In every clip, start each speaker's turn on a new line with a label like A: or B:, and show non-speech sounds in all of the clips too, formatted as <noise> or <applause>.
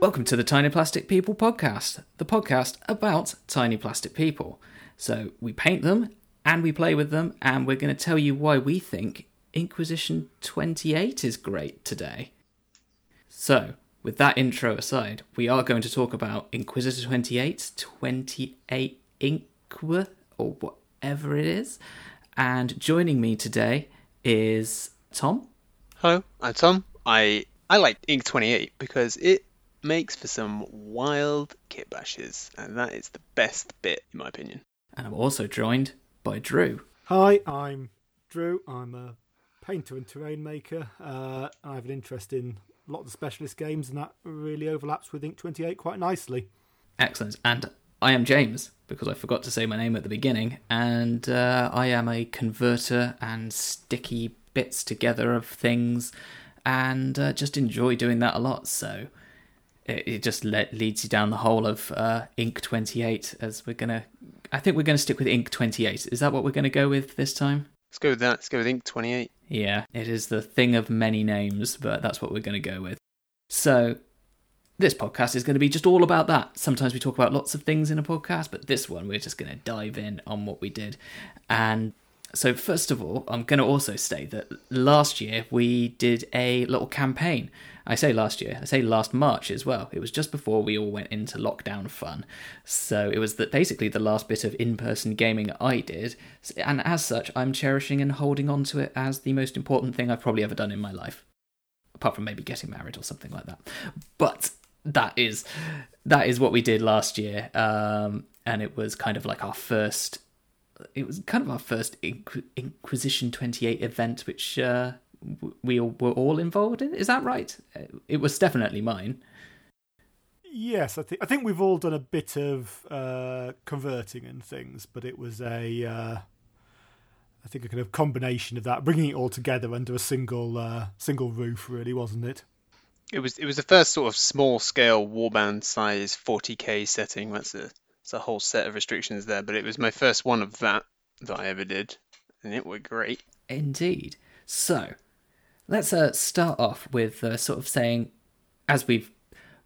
A: Welcome to the Tiny Plastic People podcast, the podcast about tiny plastic people. So we paint them and we play with them, and we're going to tell you why we think Inquisition 28 is great today. So, with that intro aside, we are going to talk about Inquisitor 28, 28 Inqua, or whatever it is. And joining me today is Tom.
B: Hello, I'm Tom. I I like Ink 28 because it makes for some wild kit bashes, and that is the best bit in my opinion.
A: And I'm also joined by Drew.
C: Hi, I'm Drew. I'm a painter and terrain maker. Uh, I have an interest in lots of specialist games, and that really overlaps with Ink 28 quite nicely.
A: Excellent. And I am James, because I forgot to say my name at the beginning, and uh, I am a converter and sticky bits together of things, and uh, just enjoy doing that a lot. So it, it just le- leads you down the hole of uh, Ink 28, as we're gonna. I think we're gonna stick with Ink 28. Is that what we're gonna go with this time?
B: Let's go with that. Let's go with Ink 28.
A: Yeah, it is the thing of many names, but that's what we're going to go with. So, this podcast is going to be just all about that. Sometimes we talk about lots of things in a podcast, but this one we're just going to dive in on what we did. And so, first of all, I'm going to also state that last year we did a little campaign. I say last year, I say last March as well. It was just before we all went into lockdown fun. So it was that basically the last bit of in person gaming I did. And as such, I'm cherishing and holding on to it as the most important thing I've probably ever done in my life. Apart from maybe getting married or something like that. But that is that is what we did last year. Um, and it was kind of like our first it was kind of our first Inqu- Inquisition 28 event, which uh, we all, were all involved in. Is that right? It was definitely mine.
C: Yes, I think I think we've all done a bit of uh, converting and things, but it was a uh, I think a kind of combination of that, bringing it all together under a single uh, single roof, really, wasn't it?
B: It was it was the first sort of small scale warband size 40k setting. That's a it's a whole set of restrictions there, but it was my first one of that that I ever did, and it were great.
A: Indeed. So, let's uh, start off with uh, sort of saying, as we've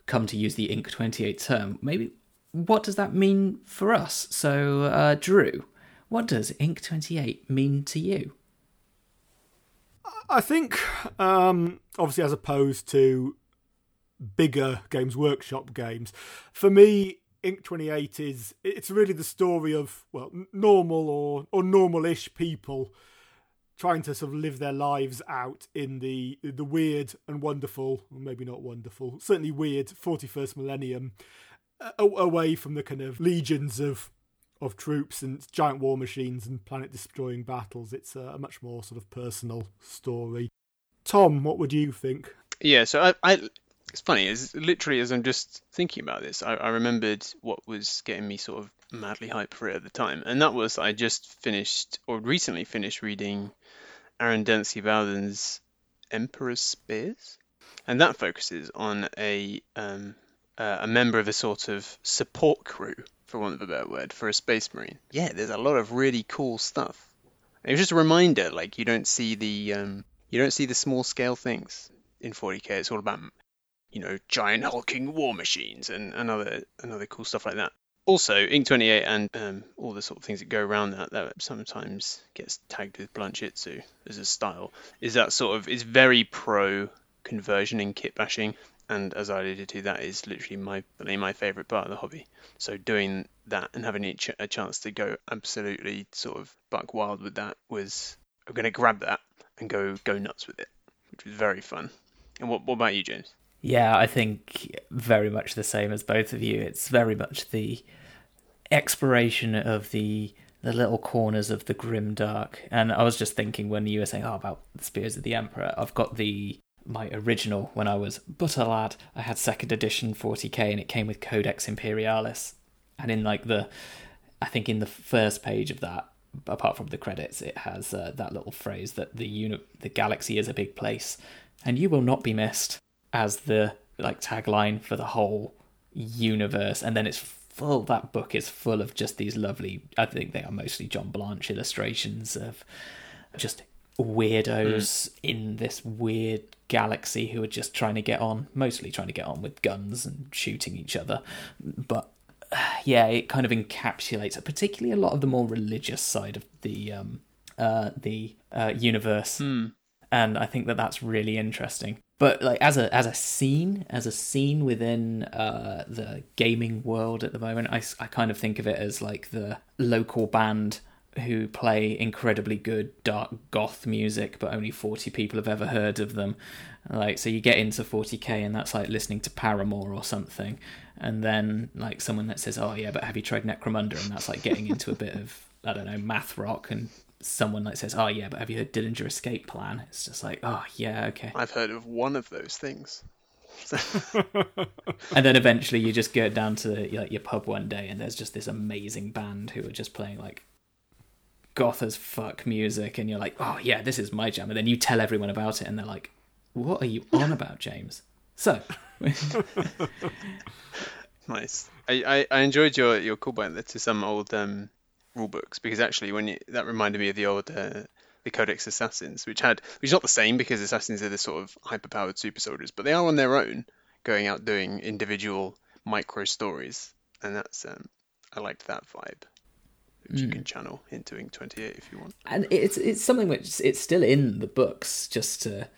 A: come to use the Ink 28 term, maybe what does that mean for us? So, uh, Drew, what does Ink 28 mean to you?
C: I think, um, obviously, as opposed to bigger Games Workshop games, for me, Ink 28 is it's really the story of well normal or or normal-ish people trying to sort of live their lives out in the the weird and wonderful, maybe not wonderful, certainly weird 41st millennium, uh, away from the kind of legions of of troops and giant war machines and planet destroying battles. It's a, much more sort of personal story. Tom, what would you think?
B: Yeah, so I, I it's funny, as literally as I'm just thinking about this, I, I remembered what was getting me sort of madly hyped for it at the time, and that was I just finished or recently finished reading Aaron Dembski-Bowden's Emperor's Spears, and that focuses on a um, uh, a member of a sort of support crew, for want of a better word, for a space marine. Yeah, there's a lot of really cool stuff. It was just a reminder, like you don't see the um, you don't see the small scale things in 40k. It's all about you know, giant hulking war machines and, and other, and other cool stuff like that. Also, Ink 28 and um, all the sort of things that go around that, that sometimes gets tagged with Blanchitsu as a style, is that sort of, is very pro conversion in kit bashing. And as I alluded to, that is literally my my favourite part of the hobby. So doing that and having a, ch- a chance to go absolutely sort of buck wild with that was I'm going to grab that and go go nuts with it, which was very fun. And what, what about you, James?
A: Yeah, I think very much the same as both of you. It's very much the exploration of the the little corners of the grim dark. And I was just thinking when you were saying, "Oh, about the Spears of the Emperor," I've got the my original when I was but a lad. I had second edition 40k, and it came with Codex Imperialis. And in like the, I think in the first page of that, apart from the credits, it has uh, that little phrase that the uni- the galaxy is a big place, and you will not be missed as the like tagline for the whole universe and then it's full that book is full of just these lovely i think they are mostly john blanche illustrations of just weirdos mm. in this weird galaxy who are just trying to get on, mostly trying to get on with guns and shooting each other. But <sighs> yeah, it kind of encapsulates, particularly a lot of the more religious side of the um, uh, the uh, universe,
B: Hmm.
A: and I think that that's really interesting. But like as a as a scene, as a scene within uh, the gaming world at the moment, I, I kind of think of it as like the local band who play incredibly good dark goth music, but only forty people have ever heard of them. Like so, you get into forty k, and that's like listening to Paramore or something, and then like someone that says, "Oh yeah, but have you tried Necromunda?" and that's like getting into a bit of I don't know math rock and. Someone like says, "Oh yeah, but have you heard Dillinger Escape Plan?" It's just like, "Oh yeah, okay."
B: I've heard of one of those things. <laughs>
A: and then eventually you just go down to like your pub one day and there's just this amazing band who are just playing like goth as fuck music and you're like oh yeah this is my jam and then you tell everyone about it and they're like what are you on <laughs> about james so
B: Nice. I, I, I enjoyed your, your callback there to some old um, rule books because actually when you, that reminded me of the old uh, the Codex Assassins, which had which is not the same because assassins are the sort of hyper-powered super soldiers, but they are on their own, going out doing individual micro stories, and that's um, I liked that vibe, which you can channel into Ink 28 if you want.
A: and it's it's something which it's still in the books just to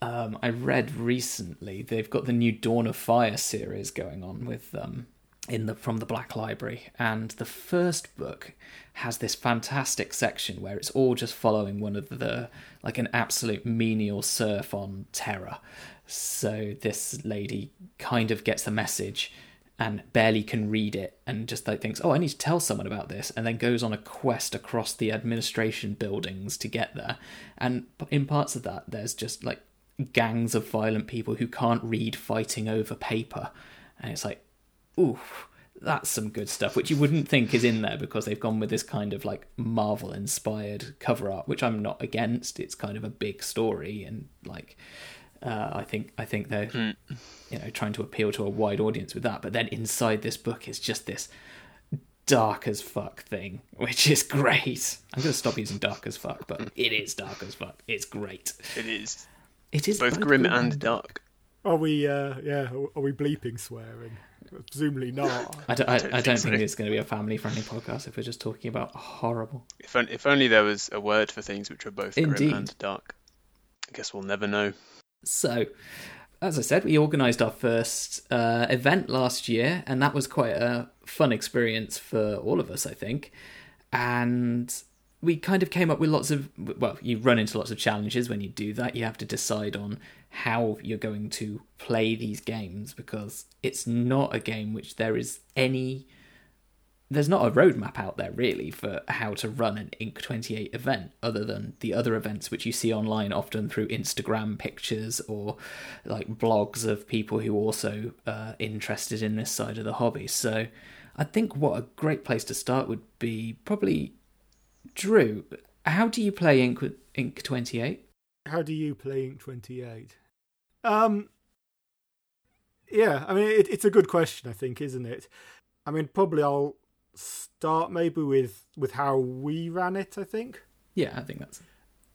A: um, I read recently they've got the new Dawn of Fire series going on with um in the from the Black Library and the first book has this fantastic section where it's all just following one of the like an absolute menial serf on Terra so this lady kind of gets the message and barely can read it and just like thinks, oh, I need to tell someone about this, and then goes on a quest across the administration buildings to get there. And in parts of that, there's just like gangs of violent people who can't read fighting over paper. And it's like, ooh, that's some good stuff, which you wouldn't think is in there because they've gone with this kind of like Marvel inspired cover art, which I'm not against. It's kind of a big story and like uh, I think I think they're you know trying to appeal to a wide audience with that. But then inside this book is just this dark as fuck thing, which is great. I'm going to stop using dark as fuck, but <laughs> it is dark as fuck. It's great.
B: It is
A: It is
B: both grim and dark.
C: Are we? Uh, yeah. Are we bleeping swearing? Presumably not.
A: I don't, I,
B: don't
A: I don't
B: think
A: think
B: so.
A: it's going to be a family friendly podcast if we're just talking about horrible.
B: If, on, if only there was a word for things which are both
A: Indeed.
B: grim and dark. I guess we'll never know.
A: So, as I said, we organised our first uh, event last year, and that was quite a fun experience for all of us, I think. And we kind of came up with lots of well, you run into lots of challenges when you do that. You have to decide on how you're going to play these games because it's not a game which there is any there's not a roadmap out there really for how to run an Inc 28 event other than the other events which you see online often through Instagram pictures or like blogs of people who also uh, interested in this side of the hobby. So I think what a great place to start would be probably Drew. How do you play Ink Inc 28?
C: How do you play Ink Twenty Eight? Um. Yeah, I mean it, it's a good question. I think, isn't it? I mean, probably I'll start maybe with with how we ran it. I think.
A: Yeah, I think that's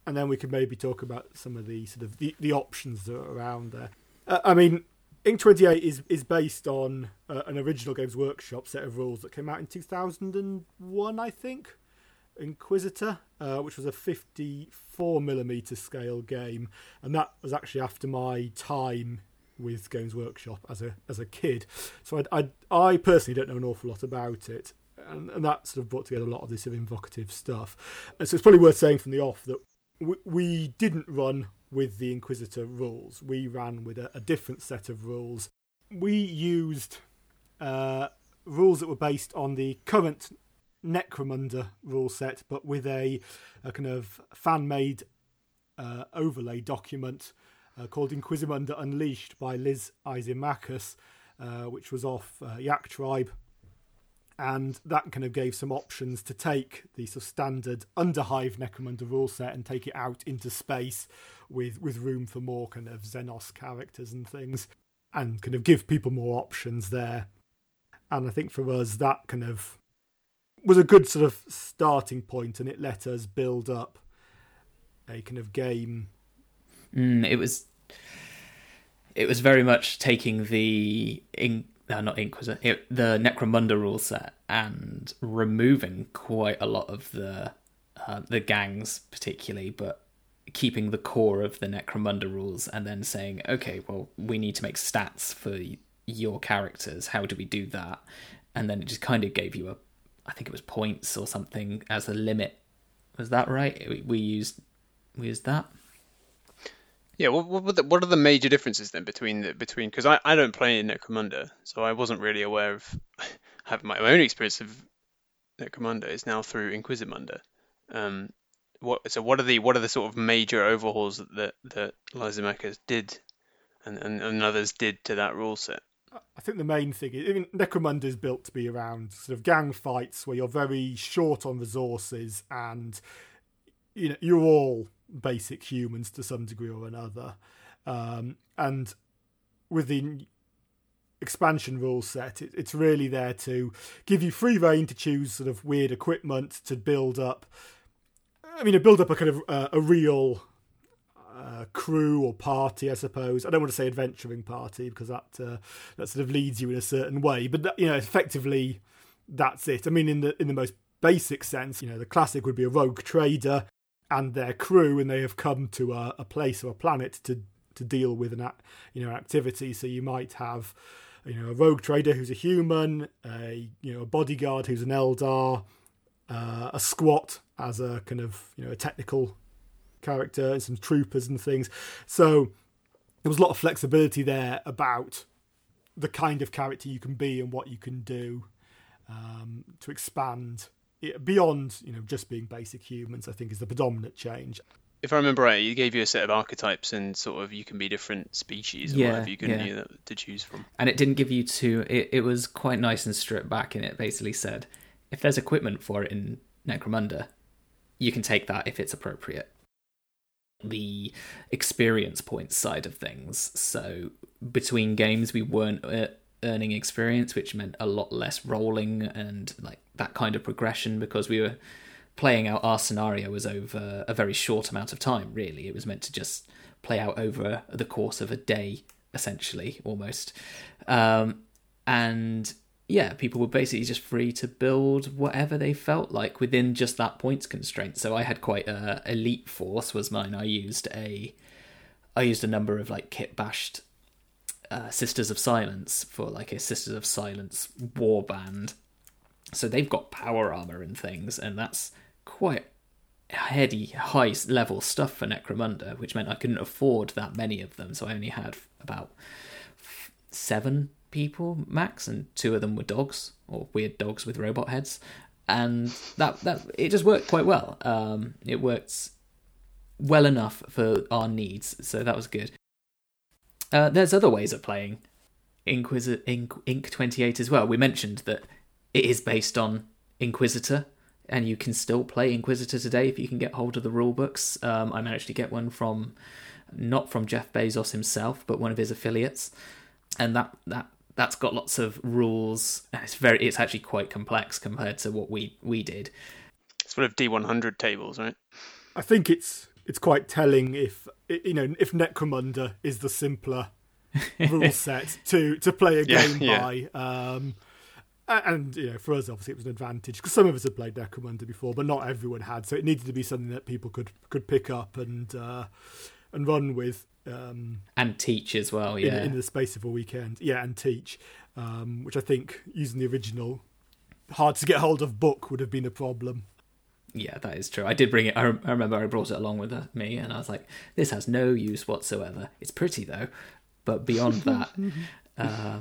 C: and then we could maybe talk about some of the sort of the, the options that are around there. Uh, I mean, Ink Twenty Eight is is based on uh, an original Games Workshop set of rules that came out in two thousand and one, I think. Inquisitor, uh, which was a fifty four millimeter scale game, and that was actually after my time with Games Workshop as a as a kid. So I I, I personally don't know an awful lot about it. And, and that sort of brought together a lot of this sort of invocative stuff. And so it's probably worth saying from the off that we, we didn't run with the Inquisitor rules. We ran with a, a different set of rules. We used uh, rules that were based on the current Necromunda rule set, but with a, a kind of fan made uh, overlay document uh, called Inquisimunda Unleashed by Liz Isaamakis, uh, which was off uh, Yak Tribe and that kind of gave some options to take the sort of standard underhive Necromunda rule set and take it out into space with with room for more kind of Xenos characters and things, and kind of give people more options there. And I think for us that kind of was a good sort of starting point, and it let us build up a kind of game.
A: Mm, it was it was very much taking the in, no, not Inquisitor, it, the Necromunda rule set and removing quite a lot of the uh, the gangs, particularly, but keeping the core of the Necromunda rules, and then saying, okay, well, we need to make stats for your characters. How do we do that? And then it just kind of gave you a, I think it was points or something as a limit. Was that right? We, we used we used that.
B: Yeah, what what, the, what are the major differences then between the between because I, I don't play in Necromunda, so I wasn't really aware of <laughs> having my, own experience of Necromunda is now through Inquisimunda. Um, what so what are the what are the sort of major overhauls that that Lysimachus did and, and, and others did to that rule set?
C: I think the main thing is mean, Necromunda is built to be around sort of gang fights where you're very short on resources and you know you're all basic humans to some degree or another. Um, and with the expansion rule set, it, it's really there to give you free reign to choose sort of weird equipment to build up. I mean, to build up a kind of uh, a real uh, crew or party, I suppose. I don't want to say adventuring party because that uh, that sort of leads you in a certain way, but that, you know, effectively, that's it. I mean, in the in the most basic sense, you know, the classic would be a rogue trader and their crew, and they have come to a, a place or a planet to to deal with an you know activity. So you might have you know a rogue trader who's a human, a you know a bodyguard who's an Eldar, uh, a squat as a kind of you know a technical character, and some troopers and things. So there was a lot of flexibility there about the kind of character you can be and what you can do um, to expand beyond you know just being basic humans, I think is the predominant change.
B: If I remember right, you gave you a set of archetypes and sort of you can be different species or yeah, whatever you can yeah. to choose from.
A: And it didn't give you two. It, it was quite nice and stripped back, and it basically said if there's equipment for it in Necromunda, you can take that if it's appropriate. The experience points side of things. So between games, we weren't uh, earning experience, which meant a lot less rolling and like that kind of progression because we were playing out our scenario was over a very short amount of time. Really, it was meant to just play out over the course of a day, essentially, almost. Um, and yeah, people were basically just free to build whatever they felt like within just that points constraint. So I had quite a elite force was mine. I used a I used a number of like kit bashed uh, Sisters of Silence for like a Sisters of Silence war band. So they've got power armor and things, and that's quite heady, high level stuff for Necromunda, which meant I couldn't afford that many of them. So I only had about seven people max, and two of them were dogs or weird dogs with robot heads, and that that it just worked quite well. Um, it worked well enough for our needs, so that was good. Uh, there's other ways of playing Inquisitor Inc, Inc 28 as well. We mentioned that it is based on Inquisitor, and you can still play Inquisitor today if you can get hold of the rule books. Um, I managed to get one from not from Jeff Bezos himself, but one of his affiliates, and that that that's got lots of rules. And it's very it's actually quite complex compared to what we we did.
B: It's full of D100 tables, right?
C: I think it's it's quite telling if you know if Necromunda is the simpler <laughs> rule set to to play a game yeah. by. Um, and you know, for us, obviously, it was an advantage because some of us had played Necromunda before, but not everyone had. So it needed to be something that people could could pick up and uh, and run with, um,
A: and teach as well. Yeah,
C: in, in, the space of a weekend. Yeah, and teach, um, which I think using the original hard to get hold of book would have been a problem.
A: Yeah, that is true. I did bring it. I, I remember I brought it along with uh, me, and I was like, "This has no use whatsoever. It's pretty though, but beyond <laughs> that, uh,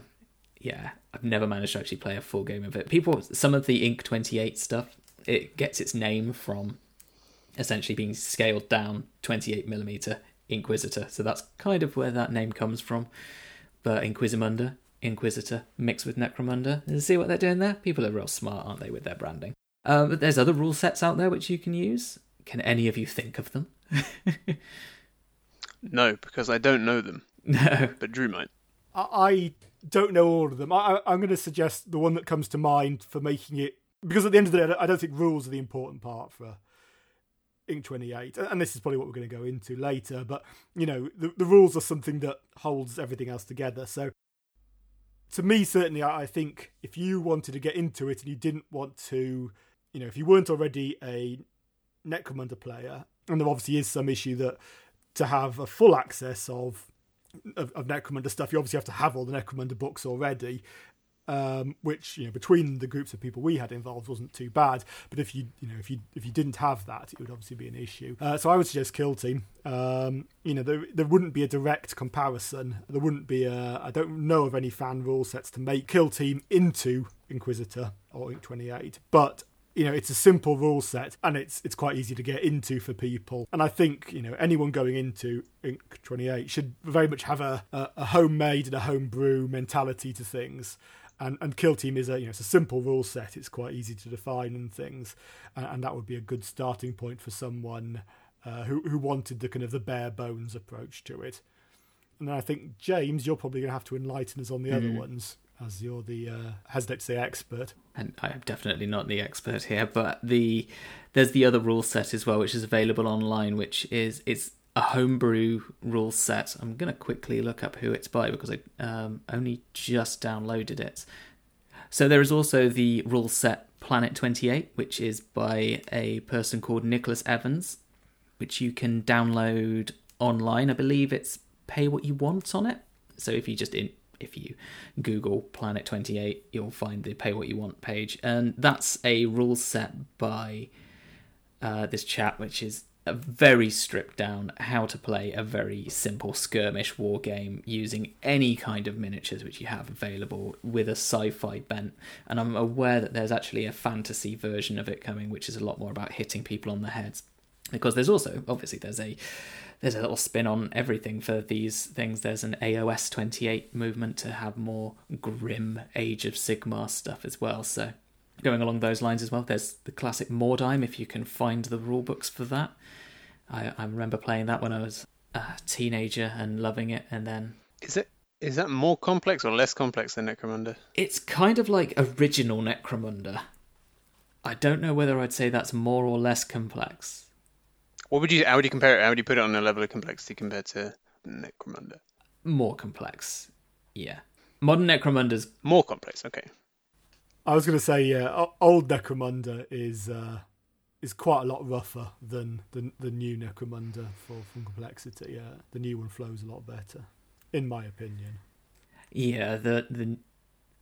A: yeah, I've never managed to actually play a full game of it. People, some of the Ink Twenty Eight stuff, it gets its name from essentially being scaled down twenty eight millimeter Inquisitor. So that's kind of where that name comes from. But Inquisimunda, Inquisitor mixed with Necromunda. See what they're doing there? People are real smart, aren't they, with their branding? Um, but there's other rule sets out there which you can use. Can any of you think of them? <laughs>
B: no, because I don't know them.
A: No,
B: but Drew might.
C: I don't know all of them. I, am going to suggest the one that comes to mind for making it because at the end of the day, I don't think rules are the important part for Inq 28, and this is probably what we're going to go into later. But you know, the, the rules are something that holds everything else together. So, to me, certainly, I think if you wanted to get into it and you didn't want to, you know, if you weren't already a Necromunda player, and there obviously is some issue that to have a full access of of, of Necromunda stuff, you obviously have to have all the Necromunda books already um, which you know between the groups of people we had involved wasn't too bad. But if you you know if you if you didn't have that, it would obviously be an issue. Uh, so I would suggest Kill Team. Um, you know there there wouldn't be a direct comparison. There wouldn't be a I don't know of any fan rule sets to make Kill Team into Inquisitor or Inq 28, but you know it's a simple rule set and it's it's quite easy to get into for people and i think you know anyone going into inq 28 should very much have a, a, a homemade and a homebrew mentality to things and and kill team is a you know it's a simple rule set. It's quite easy to define and things. And, and that would be a good starting point for someone uh, who who wanted the kind of the bare bones approach to it. And then i think james you're probably going to have to enlighten us on the mm. other ones as you're the uh, hesitate to say expert.
A: And i'm definitely not the expert here but the there's the other rule set as well which is available online which is it's a homebrew rule set. I'm going to quickly look up who it's by because I um, only just downloaded it. So there is also the rule set Planet 28, which is by a person called Nicholas Evans, which you can download online. I believe it's pay what you want on it. So if you just in, if you Google Planet 28, you'll find the pay what you want page, and that's a rule set by uh, this chap, which is very stripped down how to play a very simple skirmish war game using any kind of miniatures which you have available with a sci-fi bent. And i'm aware that there's actually a fantasy version of it coming which is a lot more about hitting people on the heads. Because there's also obviously there's a there's a little spin on everything for these things. There's an aos 28 movement to have more grim age of sigmar stuff as well. So going along those lines as well. There's the classic Mordheim, if you can find the rule books for that. I, I remember playing that when I was a teenager and loving it, and then.
B: Is it is that more complex or less complex than Necromunda?
A: It's kind of like original Necromunda. I don't know whether I'd say that's more or less complex.
B: What would you? How would you compare it? How would you put it on a level of complexity compared to Necromunda?
A: More complex, yeah. Modern Necromunda's
B: more complex. Okay.
C: I was going to say, yeah, old Necromunda is uh, is quite a lot rougher than the the new Necromunda for from complexity. Yeah, the new one flows a lot better, in my opinion.
A: Yeah, the the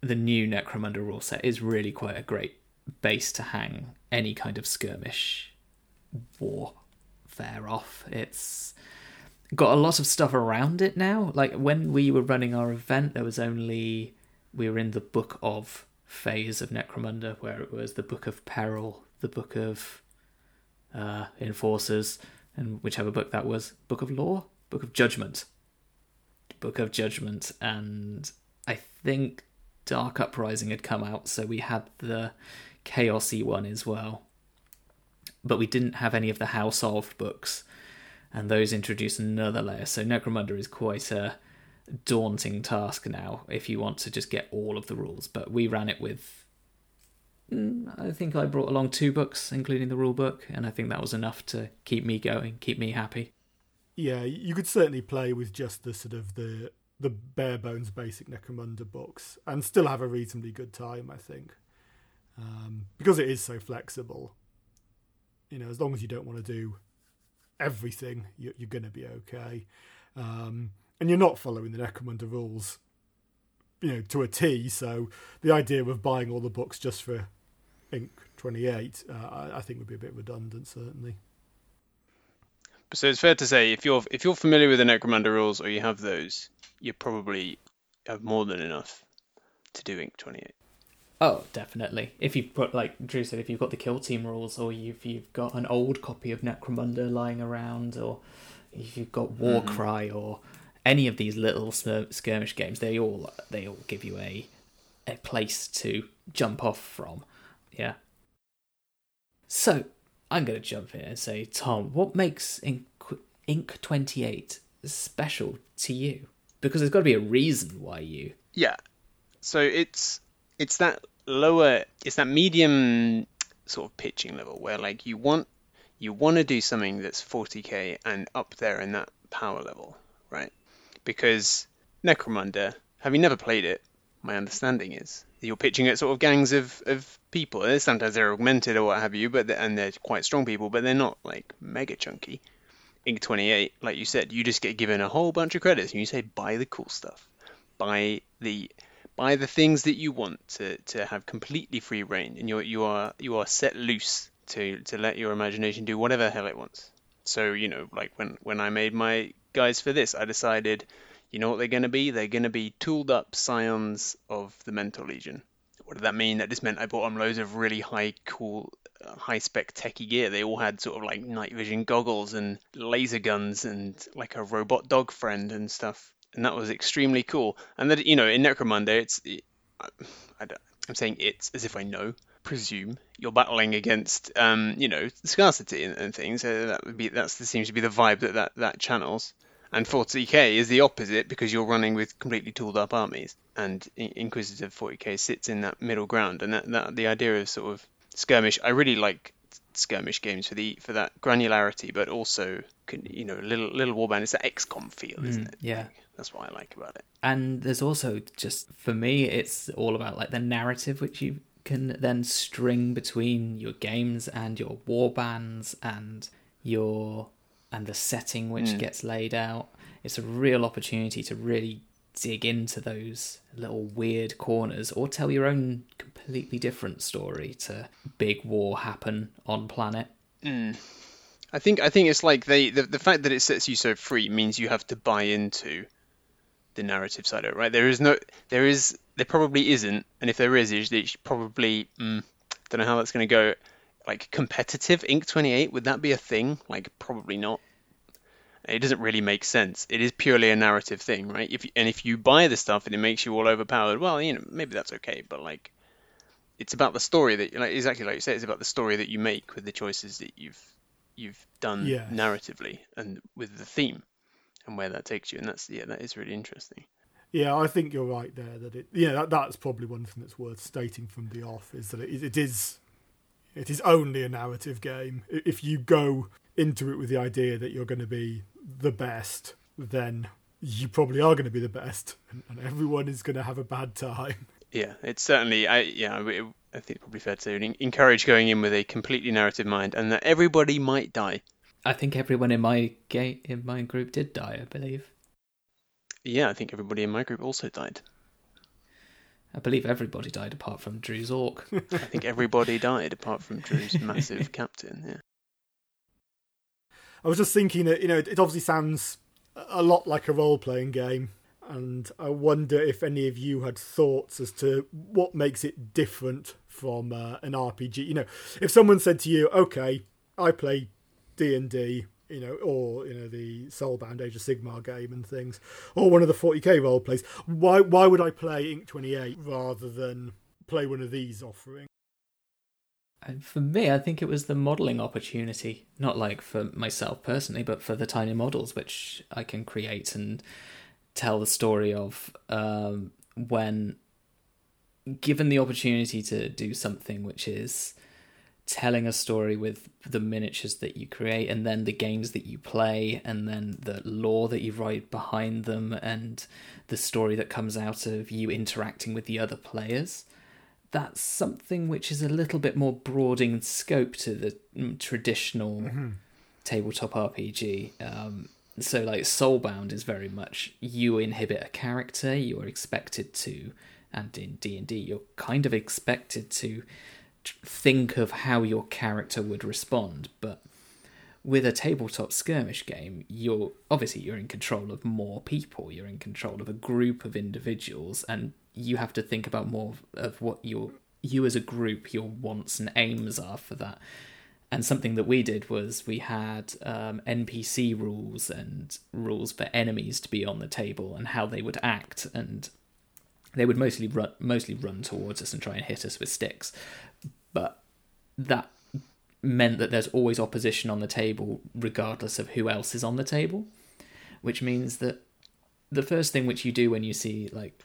A: the new Necromunda rule set is really quite a great base to hang any kind of skirmish warfare off. It's got a lot of stuff around it now. Like when we were running our event, there was only we were in the book of phase of Necromunda, where it was the Book of Peril, the Book of uh, Enforcers, and whichever book that was, Book of Law, Book of Judgment, Book of Judgment, and I think Dark Uprising had come out, so we had the Chaosy one as well. But we didn't have any of the House of books, and those introduce another layer. So Necromunda is quite a daunting task now if you want to just get all of the rules. But we ran it with. Mm, I think I brought along two books, including the rule book, and I think that was enough to keep me going, keep me happy.
C: Yeah, you could certainly play with just the sort of the the bare bones basic Necromunda books and still have a reasonably good time. I think um, because it is so flexible. You know, as long as you don't want to do everything, you're, you're going to be okay. Um, and you're not following the Necromunda rules, you know, to a T. So the idea of buying all the books just for Inq 28, uh, I, I think would be a bit redundant, certainly.
B: So it's fair to say if you're if you're familiar with the Necromunda rules or you have those, you probably have more than enough to do Inq 28.
A: Oh, definitely. If you've got, like Drew said, if you've got the kill team rules, or if you've got an old copy of Necromunda lying around, or if you've got Warcry, mm-hmm. or any of these little skirmish games, they all they all give you a a place to jump off from. Yeah. So I'm going to jump in and say, Tom, what makes Inq 28 special to you? Because there's got to be a reason why you.
B: Yeah. So it's it's that lower, it's that medium sort of pitching level where like you want you want to do something that's 40k and up there in that power level, right? Because Necromunda, having never played it, my understanding is you're pitching at sort of gangs of, of people. Sometimes they're augmented or what have you, but and they're quite strong people, but they're not like mega chunky. Ink 28, like you said, you just get given a whole bunch of credits and you say buy the cool stuff, buy the buy the things that you want to, to have completely free reign, and you you are you are set loose to to let your imagination do whatever hell it wants. So you know, like when when I made my guys for this, I decided, you know what they're going to be? They're going to be tooled up scions of the Mentor Legion. What did that mean? That just meant I bought them loads of really high, cool, uh, high spec techie gear. They all had sort of like night vision goggles and laser guns and like a robot dog friend and stuff. And that was extremely cool. And that you know, in Necromunda, it's I, I I'm saying it's as if I know presume you're battling against um, you know scarcity and, and things. So that would be that's that seems to be the vibe that that, that channels. And 40k is the opposite because you're running with completely tooled up armies, and Inquisitive 40k sits in that middle ground. And that, that the idea of sort of skirmish, I really like skirmish games for the for that granularity, but also you know little little warband. It's that XCOM feel, isn't
A: Mm,
B: it?
A: yeah.
B: That's what I like about it.
A: And there's also just for me, it's all about like the narrative which you can then string between your games and your warbands and your and the setting which
B: Mm.
A: gets laid out. It's a real opportunity to really dig into those little weird corners or tell your own completely different story to big war happen on planet.
B: Mm. I think I think it's like they the, the fact that it sets you so free means you have to buy into the narrative side of it, right? There is no there is there probably isn't, and if there is, it's it's probably mm, don't know how that's going to go. Like competitive Ink 28, would that be a thing? Like probably not. It doesn't really make sense. It is purely a narrative thing, right? If and if you buy the stuff and it makes you all overpowered, well, you know, maybe that's okay. But like, it's about the story that, like, exactly like you said, it's about the story that you make with the choices that you've you've done
C: Yes.
B: narratively and with the theme and where that takes you. And that's yeah, that is really interesting.
C: Yeah, I think you're right there. That it, yeah, that, that's probably one thing that's worth stating from the off is that it, it is, it is only a narrative game. If you go into it with the idea that you're going to be the best, then you probably are going to be the best, and, and everyone is going to have a bad time.
B: Yeah, it's certainly I yeah, I I think it's probably fair to say encourage going in with a completely narrative mind and that everybody might die.
A: I think everyone in my ga- in my group did die, I believe.
B: Yeah, I think everybody in my group also died.
A: I believe everybody died apart from Drew's orc. <laughs>
B: I think everybody died apart from Drew's massive <laughs> captain. Yeah.
C: I was just thinking that you know it, it obviously sounds a lot like a role playing game, and I wonder if any of you had thoughts as to what makes it different from uh, an RPG. You know, if someone said to you, "Okay, I play D and D," you know, or you know the Soulbound Age of Sigmar game and things, or one of the 40k role plays, why why would I play Ink 28 rather than play one of these offerings?
A: And for me, I think it was the modeling opportunity, not like for myself personally, but for the tiny models which I can create and tell the story of um, when given the opportunity to do something which is telling a story with the miniatures that you create and then the games that you play and then the lore that you write behind them and the story that comes out of you interacting with the other players that's something which is a little bit more broad in scope to the mm, traditional tabletop RPG. Um, so, like Soulbound is very much you inhibit a character. You are expected to, and in D and D, you're kind of expected to think of how your character would respond. But with a tabletop skirmish game, you're obviously you're in control of more people. You're in control of a group of individuals, and you have to think about more of, what your you as a group your wants and aims are for that. And something that we did was we had um, NPC rules and rules for enemies to be on the table and how they would act, and they would mostly run mostly run towards us and try and hit us with sticks, but that meant that there's always opposition on the table regardless of who else is on the table which means that the first thing which you do when you see like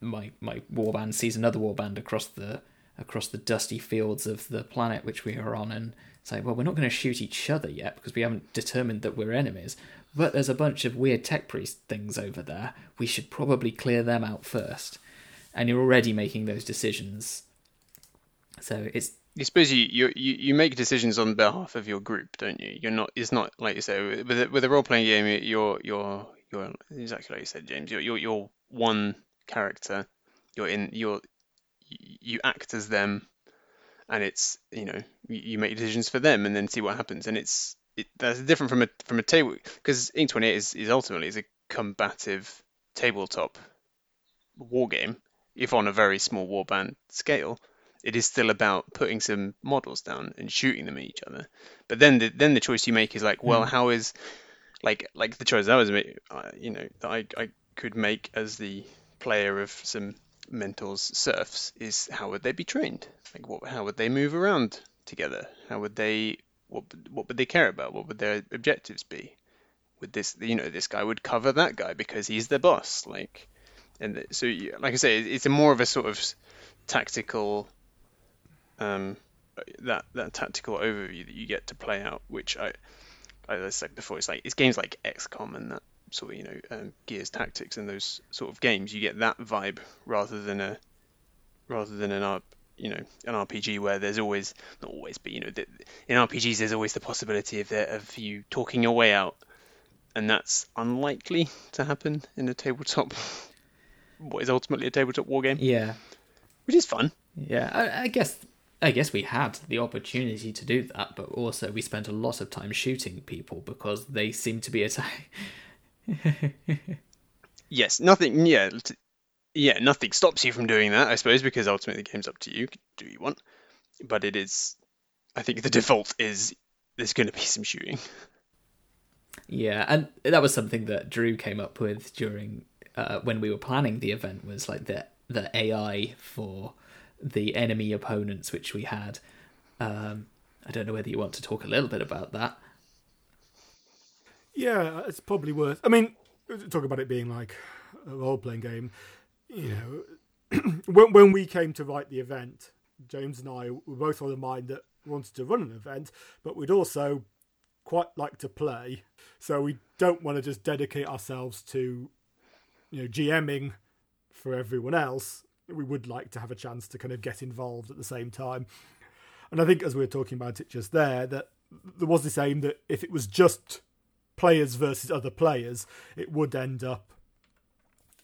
A: my my warband sees another warband across the across the dusty fields of the planet which we are on and say, well, we're not going to shoot each other yet because we haven't determined that we're enemies. But there's a bunch of weird tech priest things over there. We should probably clear them out first. And you're already making those decisions. So it's
B: I suppose you, you you you make decisions on behalf of your group, don't you? You're not. It's not like you say with a, with a role playing game. You're you're you're exactly like you said, James. You're you're, you're one character. You're in. You're you act as them, and it's you know you, you make decisions for them, and then see what happens. And it's it, that's different from a from a table because Ink Twenty Eight is is ultimately is a combative tabletop war game, if on a very small warband scale it is still about putting some models down and shooting them at each other. But then the then the choice you make is like, well, mm. how is like like the choice I was uh, you know that I I could make as the player of some mentors serfs is how would they be trained? Like what how would they move around together? How would they what what would they care about? What would their objectives be? Would this you know this guy would cover that guy because he's the boss like and so like I say it's a more of a sort of tactical um, that that tactical overview that you get to play out, which I, as I said before, it's like it's games like XCOM and that sort of you know um, Gears Tactics and those sort of games. You get that vibe rather than a rather than an you know an RPG where there's always not always, but you know the, in RPGs there's always the possibility of the, of you talking your way out, and that's unlikely to happen in a tabletop. <laughs> what is ultimately a tabletop war game?
A: Yeah,
B: which is fun.
A: Yeah, I, I guess I guess we had the opportunity to do that, but also we spent a lot of time shooting people because they seemed to be attacking. <laughs>
B: yes, nothing. Yeah, yeah, nothing stops you from doing that, I suppose, because ultimately the game's up to you. Do you want? But it is. I think the default is there's going to be some shooting.
A: Yeah, and that was something that Drew came up with during uh, when we were planning the event. Was like the the AI for the enemy opponents which we had. Um, I don't know whether you want to talk a little bit about that.
C: Yeah, it's probably worth. I mean, talk about it being like a role playing game. You know, <clears throat> when when we came to write the event, James and I were both on the mind that wanted to run an event, but we'd also quite like to play. So we don't want to just dedicate ourselves to, you know, GMing for everyone else we would like to have a chance to kind of get involved at the same time. And I think, as we were talking about it just there, that there was this aim that if it was just players versus other players, it would end up,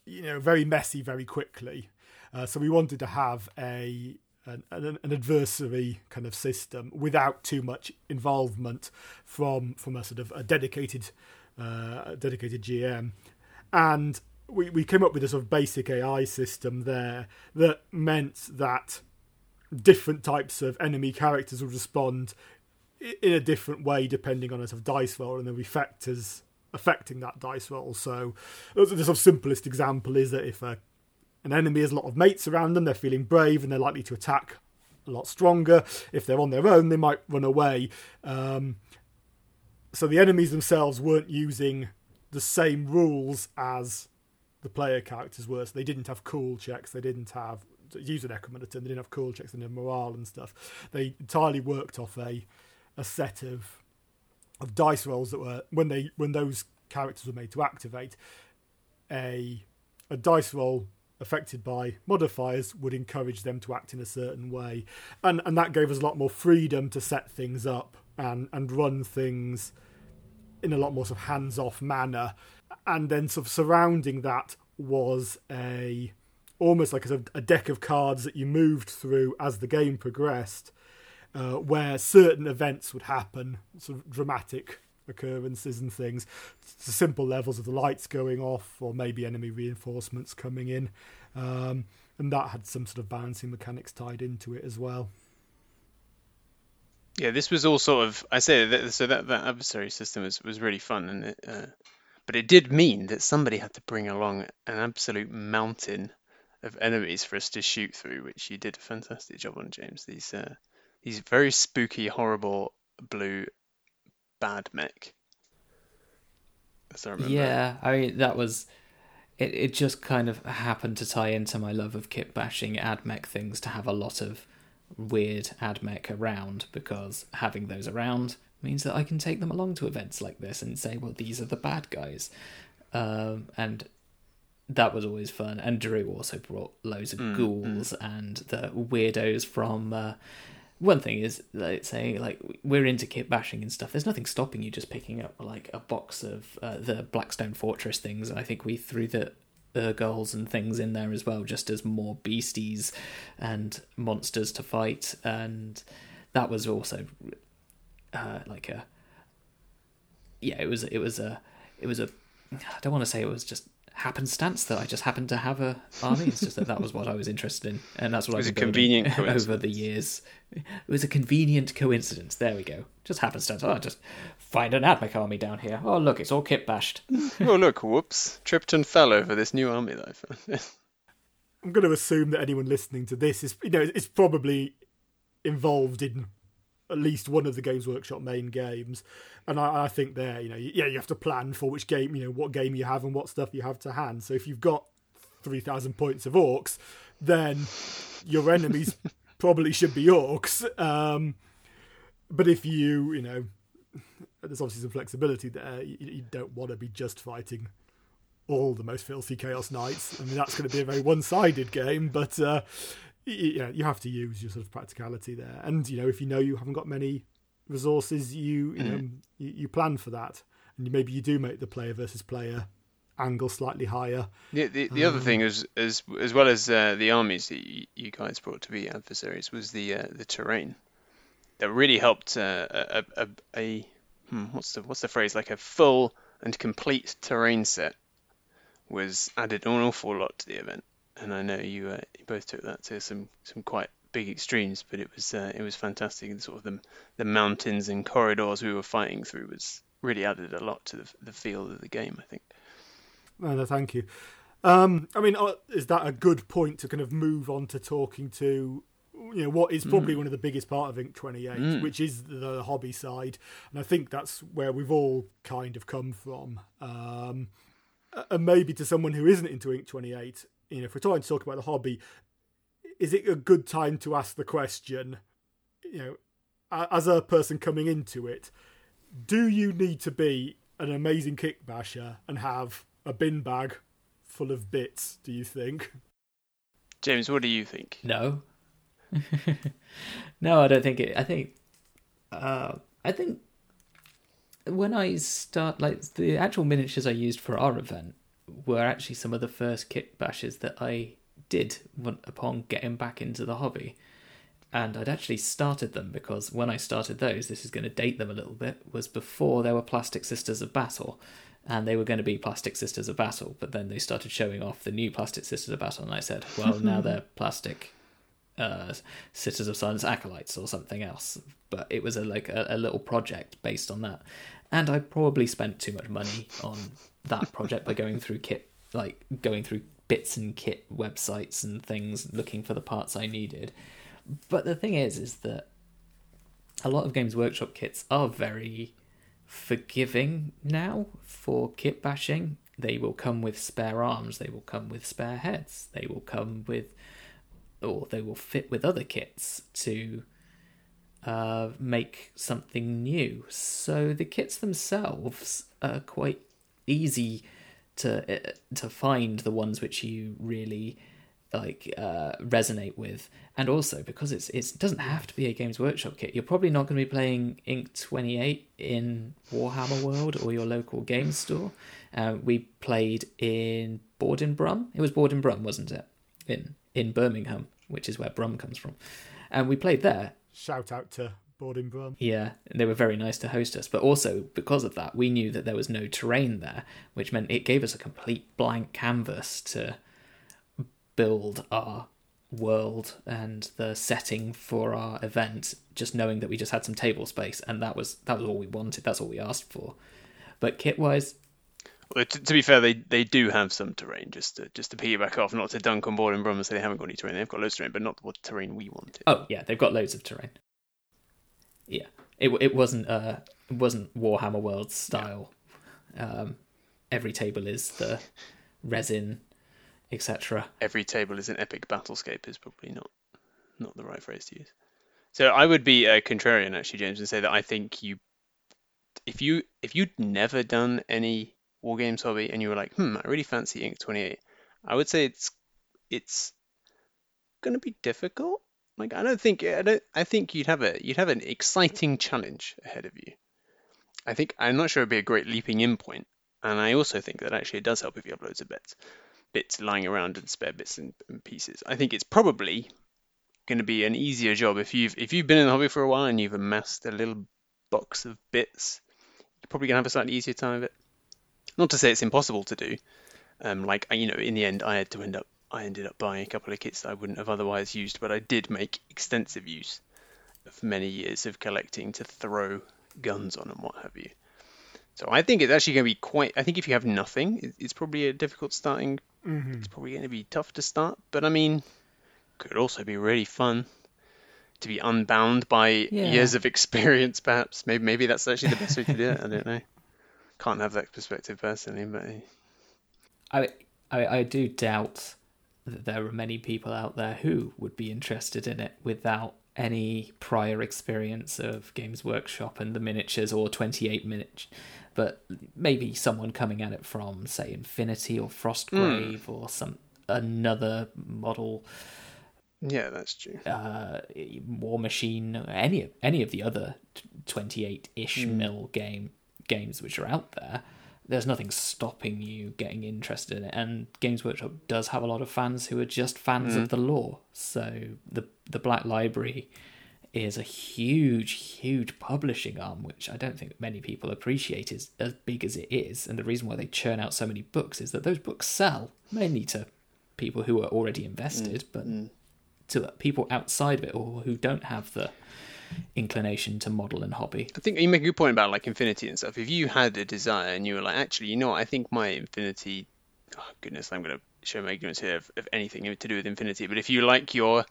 C: you know, very messy very quickly. Uh, so we wanted to have a an, an, an, adversary kind of system without too much involvement from from a sort of a dedicated uh, dedicated GM, and we, we came up with a sort of basic AI system there that meant that different types of enemy characters would respond in a different way depending on a sort of dice roll and the factors affecting that dice roll. So the sort of simplest example is that if a, an enemy has a lot of mates around them, they're feeling brave and they're likely to attack a lot stronger. If they're on their own, they might run away. Um, so the enemies themselves weren't using the same rules as the player characters were. So they didn't have cool checks. They didn't have use an Necromunda. They didn't have cool checks and their morale and stuff. They entirely worked off a a set of of dice rolls that were when they when those characters were made to activate a a dice roll affected by modifiers would encourage them to act in a certain way and and that gave us a lot more freedom to set things up and and run things in a lot more sort of hands off manner and then sort of surrounding that was a almost like a, a deck of cards that you moved through as the game progressed, uh, where certain events would happen, sort of dramatic occurrences and things, simple levels of the lights going off, or maybe enemy reinforcements coming in, um, and that had some sort of balancing mechanics tied into it as well.
B: Yeah, this was all sort of. I say that so that that adversary system was was really fun, and it, uh, but it did mean that somebody had to bring along an absolute mountain of enemies for us to shoot through, which you did a fantastic job on, James. These uh, these very spooky, horrible blue bad mech.
A: I remember. Yeah, I mean that was it. It just kind of happened to tie into my love of kit bashing ad mech things to have a lot of weird ad mech around because having those around means that I can take them along to events like this and say, well, these are the bad guys. Um, and that was always fun. And Drew also brought loads of
B: Mm,
A: ghouls and the weirdos from. Uh, one thing is, like saying like we're into kit bashing and stuff. There's nothing stopping you just picking up like a box of uh, the Blackstone Fortress things. And I think we threw the Ur-Ghuls and things in there as well, just as more beasties and monsters to fight. And that was also uh, like a yeah, it was it was a it was a I don't want to say it was just happenstance that I just happened to have a army. It's just that that was what I was interested in, and that's what
B: It was
A: I've
B: a convenient <laughs>
A: over the years. It was a convenient coincidence. There we go. Just happenstance. Oh, just find an Admech army down here. Oh, look, it's all kit bashed. <laughs>
B: oh look, whoops! Tripped and fell over this new army that I found.
C: I'm going to assume that anyone listening to this is, you know, is probably involved in at least one of the Games Workshop main games, and I, I think there, you know, yeah, you have to plan for which game, you know, what game you have and what stuff you have to hand. So if you've got three thousand points of orcs, then your enemies <laughs> probably should be orcs. Um, but if you, you know, there's obviously some flexibility there. You, you don't want to be just fighting all the most filthy chaos knights. I mean, that's going to be a very one-sided game, but uh, you, know, you have to use your sort of practicality there. And you know, if you know you haven't got many resources, you you know you, you plan for that, and maybe you do make the player versus player angle slightly higher.
B: The, the, the other thing is, as as well as uh, the armies that you, you guys brought to be adversaries was the uh, the terrain. That really helped uh, a, a, a hmm, what's the what's the phrase? Like a full and complete terrain set was added an awful lot to the event, and I know you, uh, you both took that to some some quite big extremes, but it was uh, it was fantastic. And sort of the the mountains and corridors we were fighting through was really added a lot to the the feel of the game. I think.
C: No, no, thank you. Um, I mean, uh, is that a good point to kind of move on to talking to, you know, what is probably one of the biggest part of Ink 28, which is the hobby side, and I think that's where we've all kind of come from. Um, and maybe to someone who isn't into Ink 28, you know, if we're trying to talk about the hobby, is it a good time to ask the question, you know, as a person coming into it, do you need to be an amazing kit basher and have a bin bag full of bits, do you think?
B: James, what do you think?
A: No. <laughs> no, I don't think it. I think. Uh, I think when I start, like the actual miniatures I used for our event were actually some of the first kit bashes that I did upon getting back into the hobby. And I'd actually started them because when I started those, this is going to date them a little bit, was before there were Plastic Sisters of Battle. And they were going to be Plastic Sisters of Battle, but then they started showing off the new Plastic Sisters of Battle, and I said, <laughs> well, now they're Plastic uh, Sisters of Silence Acolytes or something else. But it was a like a, a little project based on that, and I probably spent too much money on that project by going through kit, like going through bits and kit websites and things, looking for the parts I needed. But the thing is, is that a lot of Games Workshop kits are very forgiving now for kit bashing. They will come with spare arms, they will come with spare heads, they will come with, or they will fit with other kits to uh, make something new. So the kits themselves are quite easy to uh, to find the ones which you really like uh, resonate with, and also because it's it doesn't have to be a Games Workshop kit. You're probably not going to be playing Ink Twenty Eight in Warhammer World or your local game store. Uh, we played in Borden Brum. It was Borden Brum, wasn't it? In in Birmingham, which is where Brum comes from, and we played there.
C: Shout out to Boarding Brum.
A: Yeah, they were very nice to host us. But also, because of that, we knew that there was no terrain there, which meant it gave us a complete blank canvas to build our world and the setting for our event just knowing that we just had some table space and that was that was all we wanted that's all we asked for but kit wise
B: Well, to, to be fair, they, they do have some terrain. Just to just to piggyback off, not to dunk on board and Brum and say they haven't got any terrain. They've got loads of terrain, but not what terrain we wanted.
A: oh yeah they've got loads of terrain yeah it it wasn't uh it wasn't warhammer world style um every table is the resin etc
B: Every table is an epic battlescape is probably not not the right phrase to use. So I would be a contrarian actually, James, and say that I think you, if you if you'd never done any war games hobby and you were like, hmm, I really fancy Ink 28, I would say it's it's to be difficult. Like I don't think I don't I think you'd have a you'd have an exciting challenge ahead of you. I think I'm not sure it'd be a great leaping in point, and I also think that actually it does help if you have loads of bits bits lying around and spare bits and, and pieces. I think it's probably going to be an easier job if you've if you've been in the hobby for a while and you've amassed a little box of bits. You're probably to have a slightly easier time of it. Not to say it's impossible to do. Um, like you know, in the end, I had to end up I ended up buying a couple of kits that I wouldn't have otherwise used, but I did make extensive use of many years of collecting to throw guns on and what have you. So I think it's actually going to be quite. I think if you have nothing, it's probably a difficult starting.
C: Mm-hmm.
B: It's probably going to be tough to start, but I mean, could also be really fun to be unbound by
A: Yeah.
B: years of <laughs> experience. Perhaps maybe maybe that's actually the best way to do it. I don't know. Can't have that perspective personally, but
A: I, I I do doubt that there are many people out there who would be interested in it without any prior experience of Games Workshop and the miniatures or 28 minutes. But maybe someone coming at it from, say, Infinity or Frostgrave or some another model,
B: yeah, that's true.
A: uh, War Machine, any any of the other 28 ish
B: Hmm.
A: mil game games which are out there. There's nothing stopping you getting interested in it, and Games Workshop does have a lot of fans who are just fans
B: Hmm.
A: of the lore. So the the Black Library is a huge, huge publishing arm, which I don't think many people appreciate is as big as it is. And the reason why they churn out so many books is that those books sell mainly to people who are already invested, but to people outside of it or who don't have the inclination to model and hobby.
B: I think you make a good point about like Infinity and stuff. If you had a desire and you were like, actually, you know what, I think my Infinity, oh, goodness, I'm going to show my ignorance here of, of anything to do with Infinity. But if you like your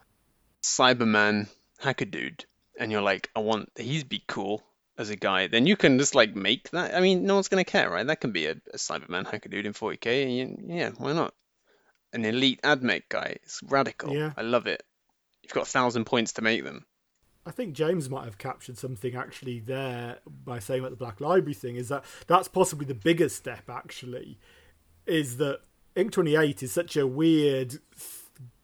B: Cyberman hacker dude and you're like, I want, he'd be cool as a guy, then you can just like make that. I mean, no one's going to care, right? That can be a, a Cyberman hacker dude in 40k. And you, yeah, why not? An elite admech guy. It's radical.
C: Yeah.
B: I love it. You've got a thousand points to make them.
C: I think James might have captured something actually there by saying about the Black Library thing is that that's possibly the biggest step actually is that Ink 28 is such a weird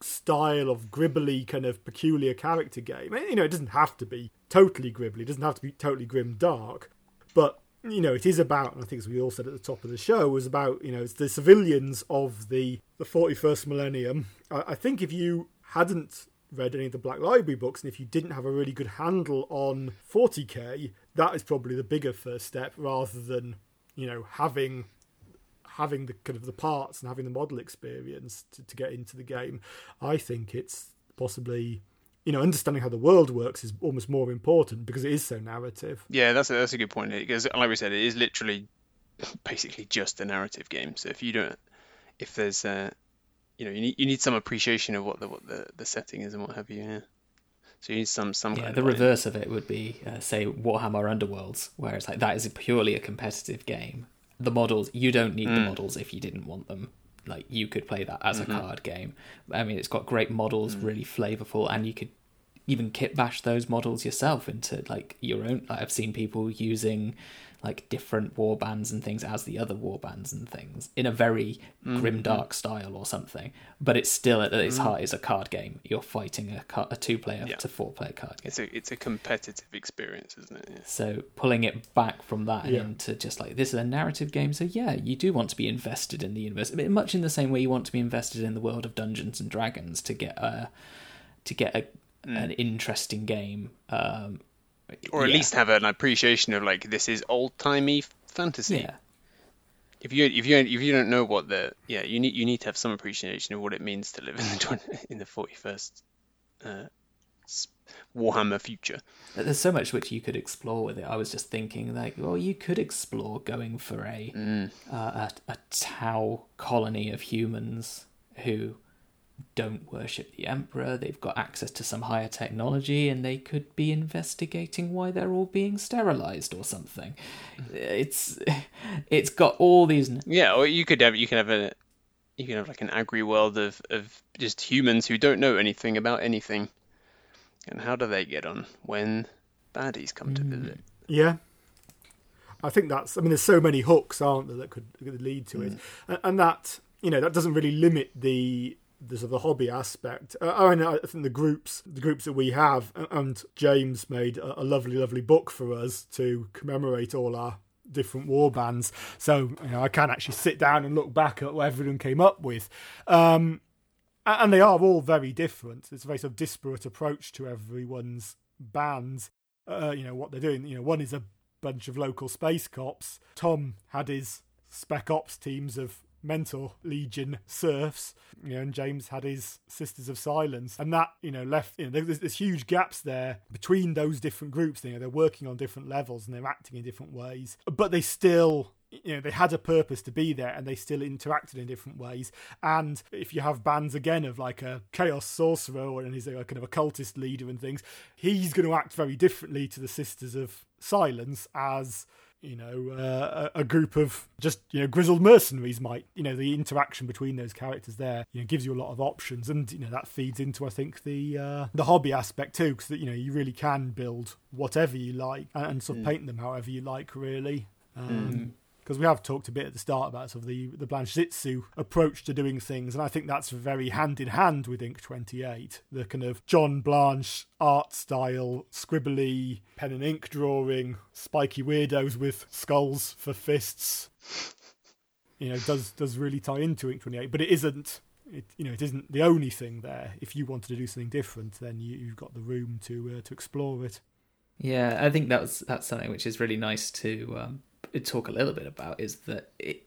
C: style of gribbly kind of peculiar character game. You know, it doesn't have to be totally gribbly, it doesn't have to be totally grim dark, but you know, it is about, and I think as we all said at the top of the show, was about, you know, it's the civilians of the, the 41st millennium. I, I think if you hadn't read any of the Black Library books, and if you didn't have a really good handle on 40k, that is probably the bigger first step rather than, you know, having having the kind of the parts and having the model experience to, to get into the game. I think it's possibly you know, understanding how the world works is almost more important because it is so narrative.
B: Yeah, that's a, that's a good point because, like we said, it is literally <laughs> basically just a narrative game. So if you don't, if there's, uh, you know, you need you need some appreciation of what the what the, the setting is and what have you. Yeah. So you need some some
A: Yeah, the
B: of
A: reverse of it would be, uh, say, Warhammer Underworlds, where it's like that is a purely a competitive game. The models, you don't need
B: Hmm.
A: the models if you didn't want them. Like you could play that as
B: Mm-hmm.
A: a card game. I mean, it's got great models,
B: Hmm.
A: really flavorful, and you could even kit bash those models yourself into like your own. Like, I've seen people using like different war bands and things as the other war bands and things in a very
B: Mm-hmm.
A: grim dark style or something. But it's still at its heart is a card game. You're fighting a, car- a two player
B: Yeah.
A: to four player card game.
B: It's a it's a competitive experience, isn't it? Yeah.
A: So pulling it back from that
C: Yeah.
A: into just like this is a narrative game. So yeah, you do want to be invested in the universe, but much in the same way you want to be invested in the world of Dungeons and Dragons to get a to get a, an interesting game. Um,
B: Or at
A: yeah.
B: least have an appreciation of like this is old timey fantasy.
A: yeah,
B: If you if you if you don't know what the yeah you need you need to have some appreciation of what it means to live in the 20, <laughs> in the forty first uh, Warhammer future.
A: there's so much which you could explore with it. I was just thinking like, well, you could explore going for a uh, a, a Tau colony of humans who don't worship the emperor they've got access to some higher technology and they could be investigating why they're all being sterilized or something it's it's got all these
B: Yeah, or you could have you could have a you could have like an agri world of of just humans who don't know anything about anything, And how do they get on when baddies come to hmm. visit?
C: Yeah. I think that's. I mean, there's so many hooks, aren't there, that could, could lead to it, hmm. and, and that you know that doesn't really limit the the sort of the hobby aspect. Uh, I mean, I think the groups, the groups that we have, and James made a, a lovely, lovely book for us to commemorate all our different war bands. So you know, I can actually sit down and look back at what everyone came up with. Um, and they are all very different. It's a very sort of disparate approach to everyone's bands. Uh, you know what they're doing. You know, one is a bunch of local space cops. Tom had his spec ops teams of mentor legion serfs. You know and james had his sisters of silence. And that you know left you know there's, there's huge gaps there between those different groups. You know they're working on different levels and they're acting in different ways. But they still you know they had a purpose to be there and they still interacted in different ways. And if you have bands again of like a chaos sorcerer and he's a kind of a cultist leader and things he's going to act very differently to the sisters of silence as you know, uh, a, a group of just you know grizzled mercenaries might. You know, the interaction between those characters there, you know, gives you a lot of options, and you know that feeds into I think the uh, the hobby aspect too, because you know you really can build whatever you like and, and sort of paint them however you like, really. Um, because we have talked a bit at the start about sort of the the Blanchitsu approach to doing things, and I think that's very hand in hand with Ink Twenty Eight. The kind of John Blanche art style, scribbly pen and ink drawing, spiky weirdos with skulls for fists. You know, does does really tie into Ink Twenty Eight, but it isn't. It, you know, it isn't the only thing there. If you wanted to do something different, then you, you've got the room to uh, to explore it.
A: Yeah, I think that's that's something which is really nice to um, talk a little bit about. Is that it?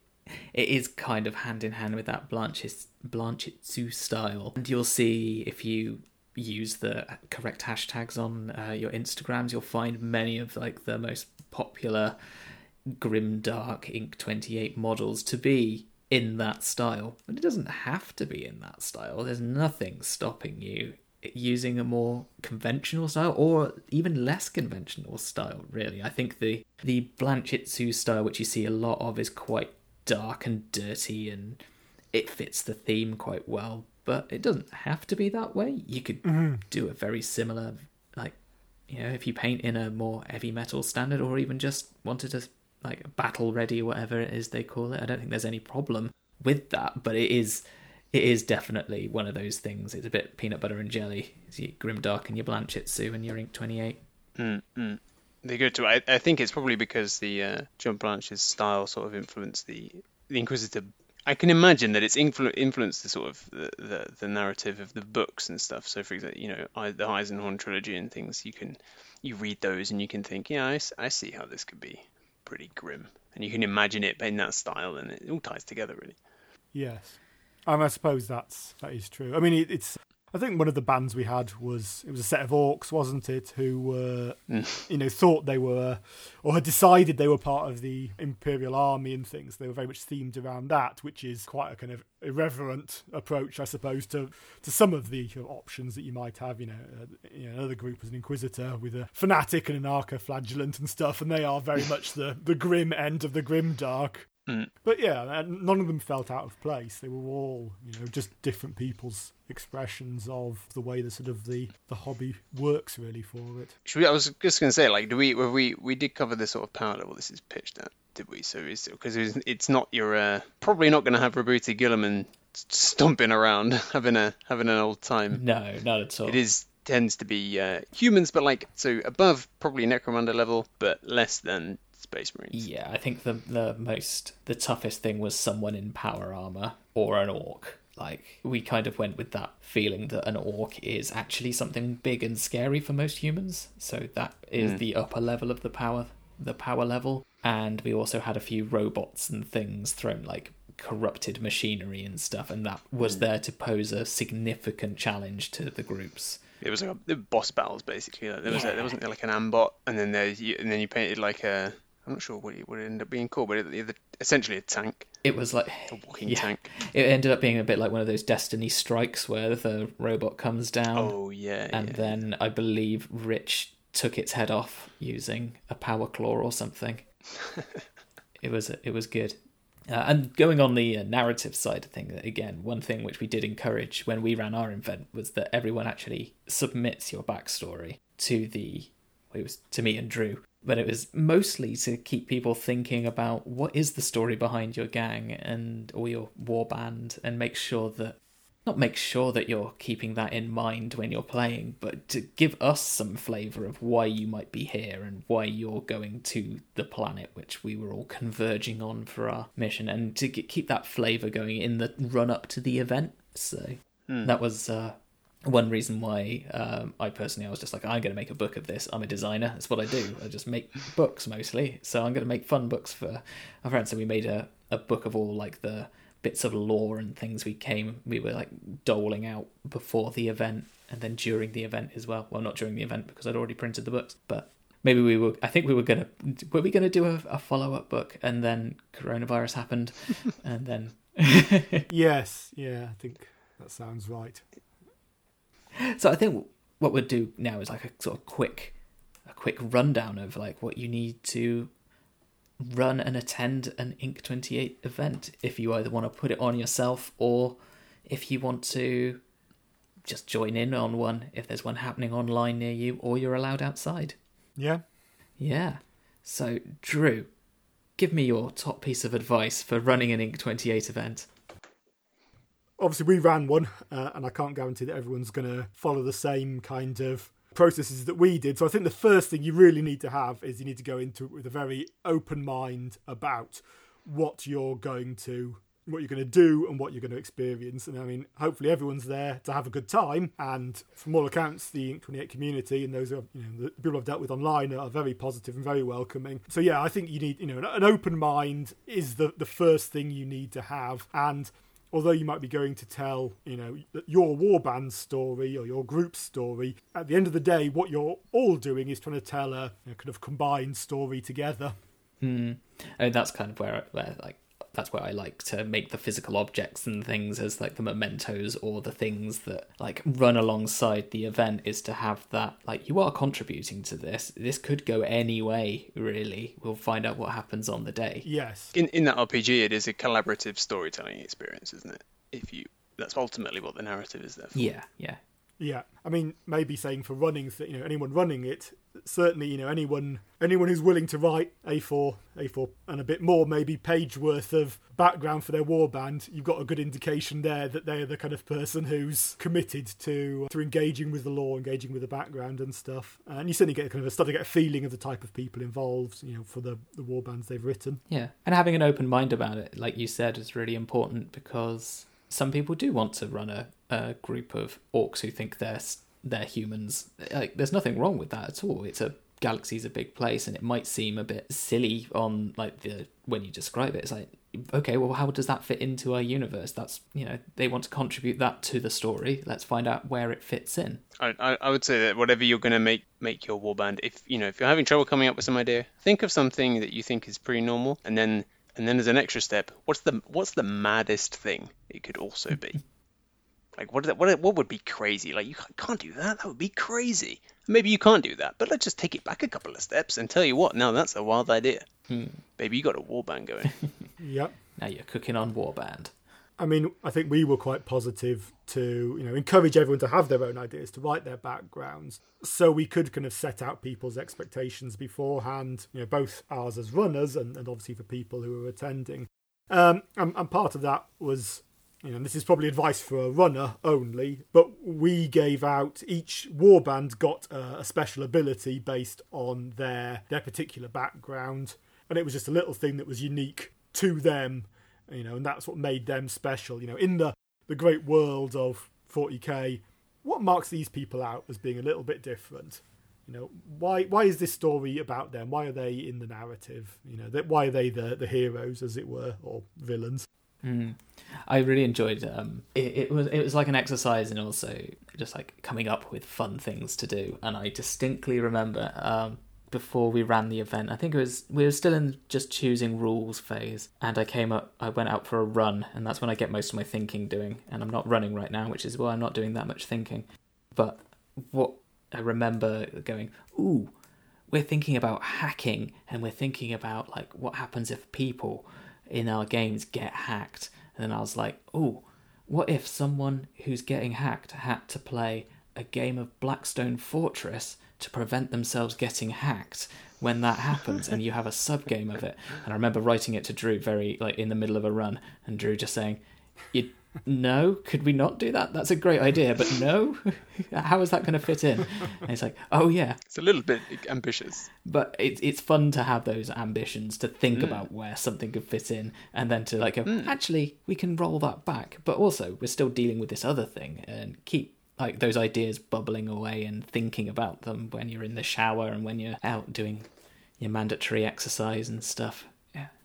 A: It is kind of hand in hand with that Blanchis Blanchitsu style, and you'll see if you use the correct hashtags on uh, your Instagrams, you'll find many of like the most popular grim dark ink 28 models to be in that style but it doesn't have to be in that style there's nothing stopping you using a more conventional style or even less conventional style really. I think the the blanchitsu style which you see a lot of is quite dark and dirty and it fits the theme quite well but it doesn't have to be that way. You could mm-hmm. do a very similar like you know if you paint in a more heavy metal standard or even just wanted to like battle ready whatever it is they call it. I don't think there's any problem with that but it is it is definitely one of those things it's a bit peanut butter and jelly it's your grimdark and your blanchitsu and your ink 28
B: Mm-mm. They go to. I, I think it's probably because the uh, John Blanche's style sort of influenced the the Inquisitor. I can imagine that it's influ- influenced the sort of the, the, the narrative of the books and stuff. So, for example, you know, I, the Eisenhorn trilogy and things. You can you read those and you can think, yeah, I see how this could be pretty grim, and you can imagine it in that style, and it all ties together really.
C: Yes, um, I suppose that's that is true. I mean, it, it's. I think one of the bands we had was it was a set of orcs, wasn't it? Who were, you know, thought they were, or had decided they were part of the Imperial Army and things. They were very much themed around that, which is quite a kind of irreverent approach, I suppose, to to some of the options that you might have. You know, uh, you know another group was an Inquisitor with a fanatic and an Arco-flagellant and stuff, and they are very much the the grim end of the grim dark. But yeah, none of them felt out of place. They were all, you know, just different people's expressions of the way the sort of the, the hobby works really for it.
B: Should we, I was just going to say, like, do we, were we, we did cover the sort of power level this is pitched at, did we? So it's because it's, it's not your, uh, probably not going to have Roboute Guilliman stomping around <laughs> having a having an old time.
A: no not at all
B: It is tends to be uh, humans, but like so above probably Necromunda level, but less than Space Marines.
A: Yeah, I think the the most the toughest thing was someone in power armor or an orc. Like we kind of went with that feeling that an orc is actually something big and scary for most humans. So that is hmm. the upper level of the power the power level. And we also had a few robots and things thrown like corrupted machinery and stuff, and that was hmm. there to pose a significant challenge to the groups.
B: It was like a, the boss battles basically. There was a,
A: Yeah.
B: there wasn't like an ambot, and then there you, and then you painted like a I'm not sure what it, would end up being called, but it, it, essentially a tank,
A: It was like
B: a walking
A: Yeah.
B: tank.
A: It ended up being a bit like one of those Destiny strikes where the robot comes down,
B: Oh yeah,
A: and
B: yeah.
A: then I believe Rich took its head off using a power claw or something. <laughs> it was it was good, Uh, and going on the uh, narrative side of things, again, one thing which we did encourage when we ran our event was that everyone actually submits your backstory to the, it was to me and Drew, but it was mostly to keep people thinking about what is the story behind your gang and or your war band, and make sure that not make sure that you're keeping that in mind when you're playing, but to give us some flavour of why you might be here and why you're going to the planet which we were all converging on for our mission, and to keep that flavour going in the run up to the event. So
B: Hmm.
A: that was uh, one reason why um, I personally I was just like I'm going to make a book of this. I'm a designer. That's what I do. I just make books mostly. So I'm going to make fun books for our friends. So we made a, a book of all like the bits of lore and things we came we were like doling out before the event and then during the event as well. Well, not during the event because I'd already printed the books, but maybe we were. I think we were gonna. Were we gonna do a, a follow up book and then coronavirus happened, <laughs> and then
C: Yes, yeah, I think that sounds right.
A: So I think what we'll do now is like a sort of quick, a quick rundown of like what you need to run and attend an Ink Twenty Eight event. If you either want to put it on yourself or if you want to just join in on one, if there's one happening online near you, or you're allowed outside.
C: Yeah.
A: Yeah. So Drew, give me your top piece of advice for running an Ink Twenty Eight event.
C: Obviously, we ran one, uh, and I can't guarantee that everyone's going to follow the same kind of processes that we did. So I think the first thing you really need to have is you need to go into it with a very open mind about what you're going to what you're going to do and what you're going to experience. And i mean hopefully everyone's there to have a good time. And from all accounts the ink 28 community and those have, you know the people i've dealt with online are very positive and very welcoming. So yeah i think you need you know an open mind is the the first thing you need to have. And although you might be going to tell, you know, your warband story or your group story, at the end of the day, what you're all doing is trying to tell a, a kind of combined story together.
A: Hmm. And that's kind of where, where like that's where I like to make the physical objects and things as like the mementos or the things that like run alongside the event is to have that like you are contributing to this. This could go any way, really. We'll find out what happens on the day.
C: Yes.
B: In in that RPG, it is a collaborative storytelling experience, isn't it? If you that's ultimately what the narrative is there for.
A: Yeah, yeah.
C: Yeah, I mean, maybe saying for running, you know, anyone running it, certainly, you know, anyone anyone who's willing to write A4, A4, and a bit more, maybe page worth of background for their warband, you've got a good indication there that they are the kind of person who's committed to to engaging with the lore, engaging with the background and stuff. And you certainly get kind of a, start to get a feeling of the type of people involved, you know, for the the warbands they've written.
A: Yeah, and having an open mind about it, like you said, is really important because some people do want to run a, a group of orcs who think they're they're humans. Like, there's nothing wrong with that at all. It's a galaxy's a big place, and it might seem a bit silly on like the when you describe it. It's like, okay, well, how does that fit into our universe? That's you know they want to contribute that to the story. Let's find out where it fits in.
B: I, I, would say that whatever you're going to make make your warband, if you know if you're having trouble coming up with some idea, think of something that you think is pretty normal, and then and then as an extra step, what's the what's the maddest thing it could also be? <laughs> Like what, what what would be crazy? Like you can't do that. That would be crazy. Maybe you can't do that, but let's just take it back a couple of steps and tell you what. Now that's a wild idea.
A: Hmm.
B: Baby, you got a warband going. <laughs>
C: Yep.
A: Now you're cooking on Warband.
C: I mean, I think we were quite positive to, you know, encourage everyone to have their own ideas, to write their backgrounds, so we could kind of set out people's expectations beforehand, you know, both ours as runners and, and obviously for people who were attending. Um, and, and part of that was, you know, this is probably advice for a runner only, but we gave out each warband got a, a special ability based on their their particular background, and it was just a little thing that was unique to them you know, and that's what made them special. You know, in the the great world of 40k, what marks these people out as being a little bit different? You know, why why is this story about them? Why are they in the narrative? You know, that why are they the the heroes, as it were, or villains?
A: Mm. I really enjoyed um it, it was it was like an exercise and also just like coming up with fun things to do. And I distinctly remember um before we ran the event I think it was we were still in just choosing rules phase. And I came up I went out for a run. And that's when I get most of my thinking doing. And I'm not running right now which is why I'm not doing that much thinking. But what I remember going ooh we're thinking about hacking. And we're thinking about like what happens if people in our games get hacked. And then I was like, oh, what if someone who's getting hacked had to play a game of Blackstone Fortress to prevent themselves getting hacked when that happens and you have a sub game of it and i remember writing it to drew very like in the middle of a run and drew just saying you no could we not do that? That's a great idea but no? <laughs> How is that going to fit in? And he's like oh yeah.
B: It's a little bit ambitious.
A: but it's it's fun to have those ambitions to think mm. about where something could fit in and then to like go mm. actually we can roll that back. But also we're still dealing with this other thing and keep like those ideas bubbling away and thinking about them when you're in the shower and when you're out doing your mandatory exercise and stuff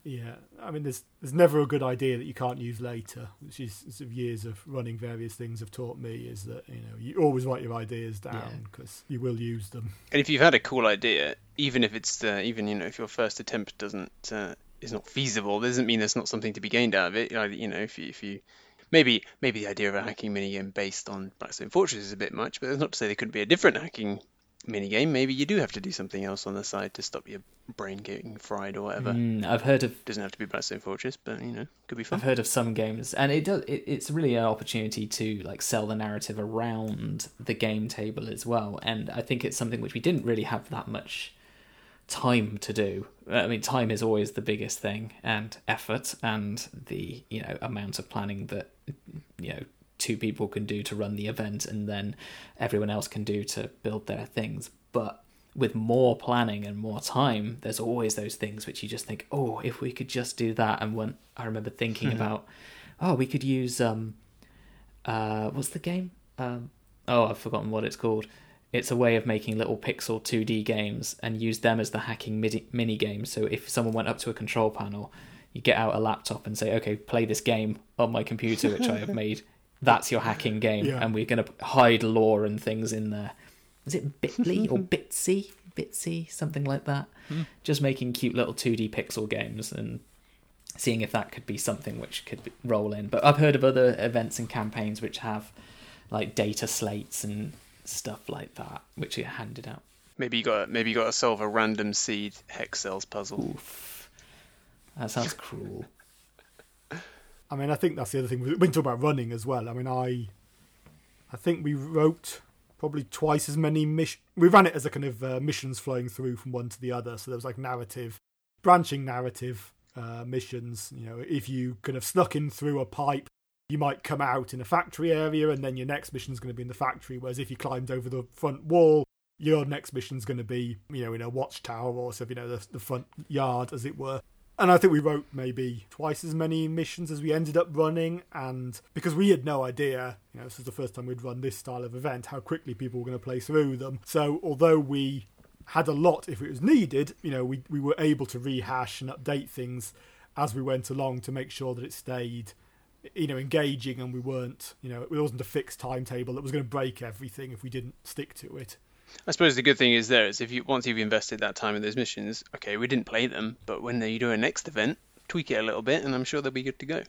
A: yeah
C: Yeah, I mean, there's there's never a good idea that you can't use later, which is sort of years of running various things have taught me. Is that you know you always write your ideas down because you will use them.
B: And if you've had a cool idea, even if it's uh, even you know if your first attempt doesn't uh, is not feasible, doesn't mean there's not something to be gained out of it. Either, you know, if you if you maybe maybe the idea of a hacking minigame based on Blackstone Fortress is a bit much, but that's not to say there couldn't be a different hacking minigame. Maybe you do have to do something else on the side to stop your brain getting fried or whatever.
A: Mm, i've heard of
B: Doesn't have to be Blackstone Fortress, but you know, could be fun.
A: I've heard of some games, and it does. It, it's really an opportunity to like sell the narrative around the game table as well. And I think it's something which we didn't really have that much time to do. I mean, time is always the biggest thing, and effort, and the you know amount of planning that you know two people can do to run the event, and then everyone else can do to build their things. But with more planning and more time, there's always those things which you just think, oh, if we could just do that. And when I remember thinking about, oh, we could use um, uh, what's the game? Um, oh, I've forgotten what it's called. It's a way of making little pixel 2D games and use them as the hacking midi- mini games. So if someone went up to a control panel, you get out a laptop and say, okay, play this game on my computer, which I have <laughs> made. That's your hacking game,
C: Yeah.
A: and we're going to hide lore and things in there. Is it Bitly <laughs> or Bitsy? Bitsy, something like that. Hmm. Just making cute little 2D pixel games and seeing if that could be something which could roll in. But I've heard of other events and campaigns which have like data slates and stuff like that, which are handed out.
B: Maybe you got maybe you got to solve a random seed hex cells puzzle.
A: Oof. That sounds cruel.
C: I mean, I think that's the other thing. We've been talking about running as well. I mean, I, I think we wrote probably twice as many mission. We ran it as a kind of uh, missions flowing through from one to the other. So there was like narrative, branching narrative uh, missions. You know, if you kind of snuck in through a pipe, you might come out in a factory area, and then your next mission is going to be in the factory. Whereas if you climbed over the front wall, your next mission is going to be, you know, in a watchtower or sort of, you know, the, the front yard, as it were. And I think we wrote maybe twice as many missions as we ended up running. And because we had no idea, you know, this was the first time we'd run this style of event, how quickly people were going to play through them. So although we had a lot if it was needed, you know, we, we were able to rehash and update things as we went along to make sure that it stayed, you know, engaging and we weren't, you know, it wasn't a fixed timetable that was going to break everything if we didn't stick to it.
B: I suppose the good thing is there is if you once you've invested that time in those missions, okay, we didn't play them, but when you do a next event, tweak it a little bit, and I'm sure they'll be good to go.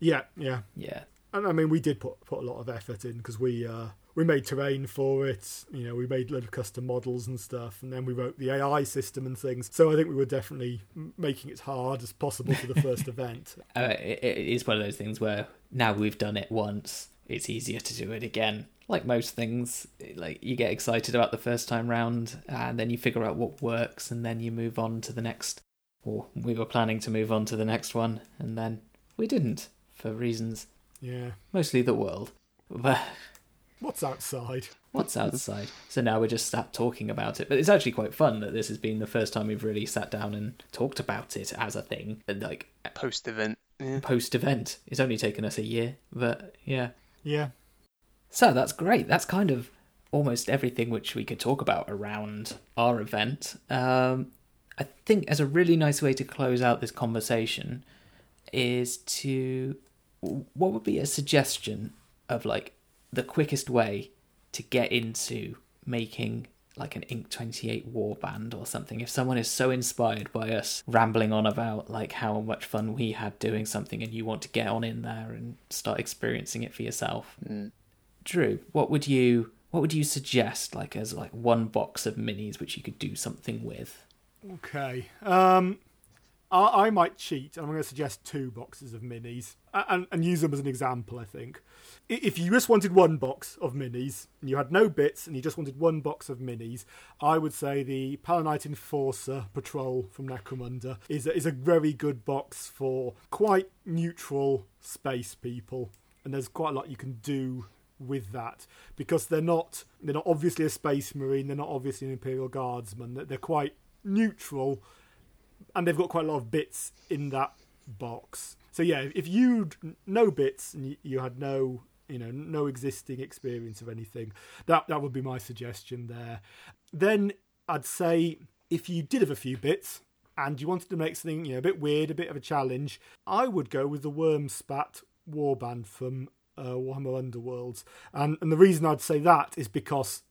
C: Yeah, yeah.
A: Yeah.
C: And I mean, we did put put a lot of effort in because we uh, we made terrain for it. You know, we made little custom models and stuff, and then we wrote the AI system and things. So I think we were definitely making it as hard as possible for the first <laughs> event.
A: Uh, it, it is one of those things where now we've done it once, it's easier to do it again. Like most things, like you get excited about the first time round, and then you figure out what works, and then you move on to the next. Or we were planning to move on to the next one, and then we didn't for reasons
C: Yeah.
A: mostly the world. But
C: What's outside?
A: what's outside? So now we're just sat talking about it. But it's actually quite fun that this has been the first time we've really sat down and talked about it as a thing. And like
B: Post event, yeah.
A: post event, it's only taken us a year, but yeah.
C: Yeah.
A: So that's great. That's kind of almost everything which we could talk about around our event. Um, I think as a really nice way to close out this conversation is to what would be a suggestion of like the quickest way to get into making like an Ink 28 warband or something. If someone is so inspired by us rambling on about like how much fun we had doing something and you want to get on in there and start experiencing it for yourself.
B: Mm.
A: Drew, what would you what would you suggest like as like one box of minis which you could do something with?
C: Okay. Um, I, I might cheat, and I'm going to suggest two boxes of minis and, and use them as an example. I think if you just wanted one box of minis and you had no bits and you just wanted one box of minis, I would say the Palanite Enforcer Patrol from Necromunda is a, is a very good box for quite neutral space people, and there's quite a lot you can do with that because they're not they're not obviously a space marine, they're not obviously an Imperial Guardsman, they're quite neutral, and they've got quite a lot of bits in that box. So yeah, if you'd no bits and you had no you know no existing experience of anything that that would be my suggestion there then i'd say if you did have a few bits and you wanted to make something you know a bit weird a bit of a challenge i would go with the Wurmspat warband from uh, warhammer underworlds and and the reason i'd say that is because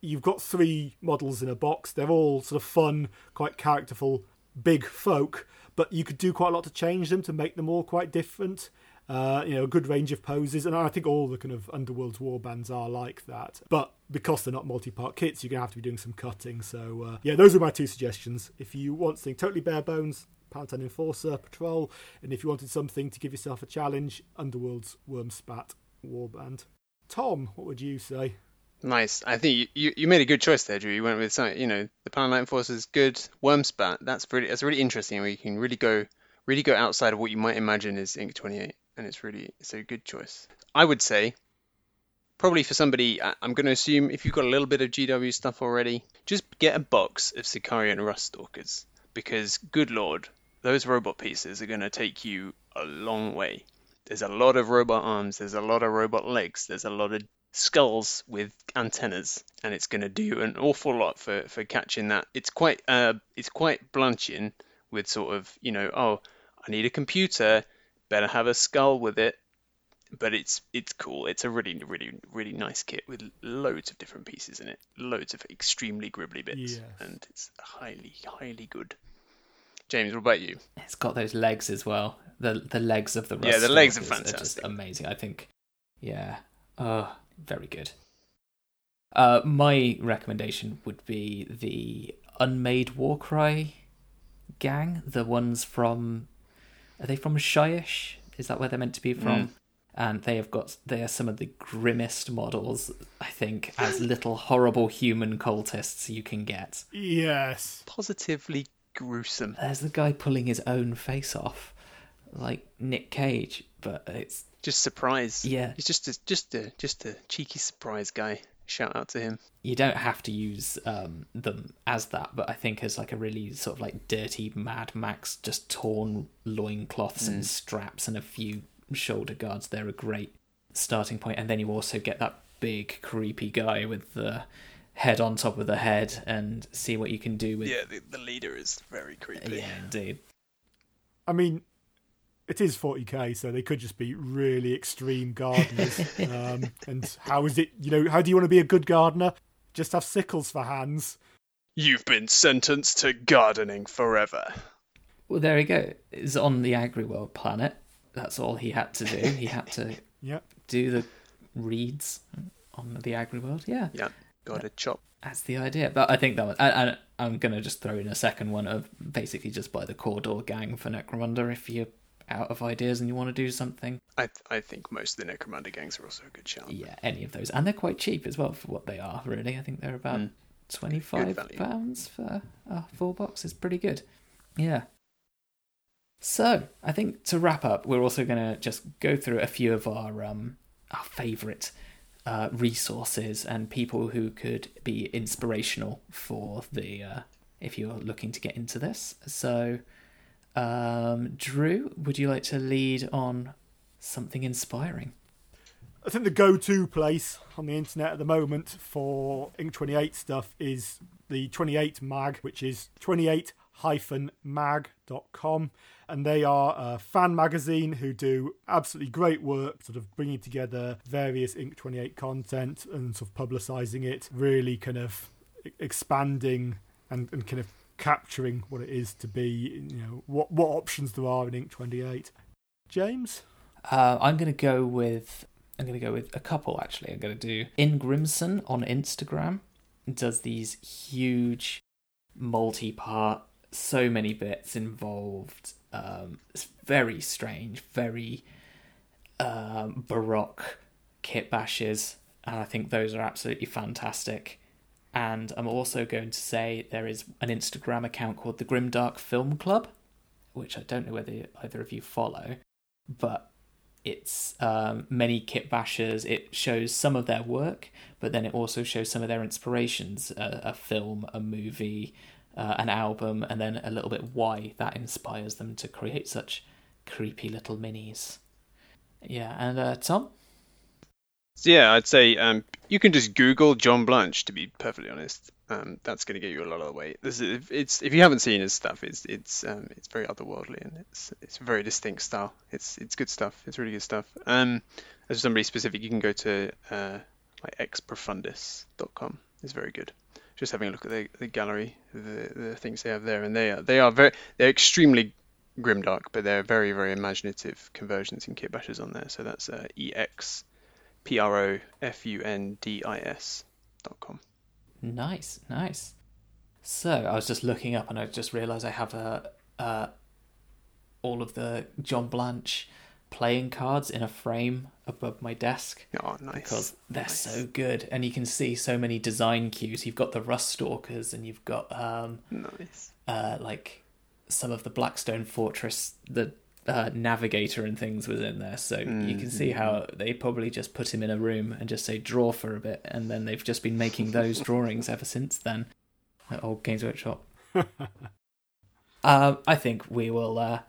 C: you've got three models in a box they're all sort of fun quite characterful big folk but you could do quite a lot to change them to make them all quite different uh, you know, a good range of poses, and I think all the kind of Underworld's war bands are like that. But because they're not multi-part kits, you're gonna have to be doing some cutting. So uh, yeah, those are my two suggestions. If you want something totally bare bones, Palanite Enforcer Patrol, and if you wanted something to give yourself a challenge, Underworld's Wurmspat Warband. Tom, what would you say?
B: Nice. I think you, you, you, made a good choice there, Drew. You went with something, you know, the Palanite Enforcer is good. Wurmspat, that's really that's really interesting. Where you can really go really go outside of what you might imagine is Ink 28 and it's really it's a good choice. I would say probably for somebody I'm going to assume if you've got a little bit of GW stuff already, just get a box of Sicarian Ruststalkers because good lord, those robot pieces are going to take you a long way. There's a lot of robot arms, there's a lot of robot legs, there's a lot of skulls with antennas, and it's going to do an awful lot for, for catching that. It's quite uh, it's quite blunching with sort of you know oh I need a computer better have a skull with it. But it's it's cool. It's a really really really nice kit with loads of different pieces in it, loads of extremely gribbly bits, yes. and it's highly highly good. James, what about you?
A: It's got those legs as well. The the legs of the
B: yeah, the legs are fantastic. Are
A: just amazing. I think, yeah, oh, very good. Uh, my recommendation would be the Unmade Warcry gang, the ones from are they from Shyish? Is that where they're meant to be from? Mm. And they have got they are some of the grimmest models, I think, as little horrible human cultists you can get.
C: Yes.
B: Positively gruesome.
A: There's the guy pulling his own face off, like Nick Cage, but it's
B: just surprise.
A: Yeah,
B: he's just a, just a just a cheeky surprise guy. Shout out to him.
A: You don't have to use um, them as that, but I think as like a really sort of like dirty Mad Max, just torn loincloths mm. and straps and a few shoulder guards, they're a great starting point. And then you also get that big creepy guy with the head on top of the head and see what you can do with.
B: Yeah, the, the leader is very creepy.
A: Yeah, indeed.
C: I mean, it is 40k, so they could just be really extreme gardeners. <laughs> um, and how is it, you know, how do you want to be a good gardener? Just have sickles for hands.
B: You've been sentenced to gardening forever.
A: Well, there you go. It's on the AgriWorld planet. That's all he had to do. He had to <laughs>
C: yep.
A: do the reeds on the AgriWorld. Yeah.
B: Yeah. Got a chop.
A: That's the idea. But I think that was. I, am going to just throw in a second one of basically just buy the Cawdor gang for Necromunda if you're out of ideas and you want to do something.
B: I I think most of the Necromunda gangs are also a good shout.
A: Yeah, any of those, and they're quite cheap as well for what they are. Really, I think they're about mm. twenty five pounds for a full box. Is pretty good. Yeah. So I think to wrap up, we're also going to just go through a few of our um our favourite uh, resources and people who could be inspirational for the uh, if you're looking to get into this. So um, Drew, would you like to lead on something inspiring?
C: I think the go-to place on the internet at the moment for Ink 28 stuff is the 28 mag, which is 28-mag.com. And they are a fan magazine who do absolutely great work, sort of bringing together various Ink 28 content and sort of publicising it, really kind of expanding and, and kind of capturing what it is to be, you know, what what options there are in Ink 28. James,
A: uh, I'm going to go with I'm going to go with a couple actually. I'm going to do Ingrimson on Instagram. Does these huge multi-part so many bits involved. Um, it's very strange, very um, baroque kit bashes, and I think those are absolutely fantastic. And I'm also going to say there is an Instagram account called the Grimdark Film Club, which I don't know whether either of you follow, but it's um, many kit bashers. It shows some of their work, but then it also shows some of their inspirations a, a film, a movie, uh, an album, and then a little bit why that inspires them to create such creepy little minis. Yeah, and uh, Tom?
B: So yeah, I'd say um, you can just Google John Blanche. To be perfectly honest, um, that's going to get you a lot of the way. This is, it's if you haven't seen his stuff, it's it's um, it's very otherworldly and it's it's a very distinct style. It's it's good stuff. It's really good stuff. Um, as somebody specific, you can go to uh, like exprofundis.com. It's very good. Just having a look at the, the gallery, the the things they have there, and they are they are very they're extremely grimdark, but they're very very imaginative conversions in kit bashes on there. So that's uh, ex P R O F U N D I S dot com.
A: Nice, nice. So I was just looking up and I just realised I have a, uh, all of the John Blanche playing cards in a frame above my desk.
B: Oh, nice.
A: Because they're
B: nice.
A: so good, and you can see so many design cues. You've got the Rust Stalkers, and you've got um,
B: nice.
A: uh, like some of the Blackstone Fortress, the uh, navigator and things was in there, so mm-hmm. you can see how they probably just put him in a room and just say draw for a bit, and then they've just been making those <laughs> drawings ever since then. At old Games Workshop. <laughs> uh, I think we will uh,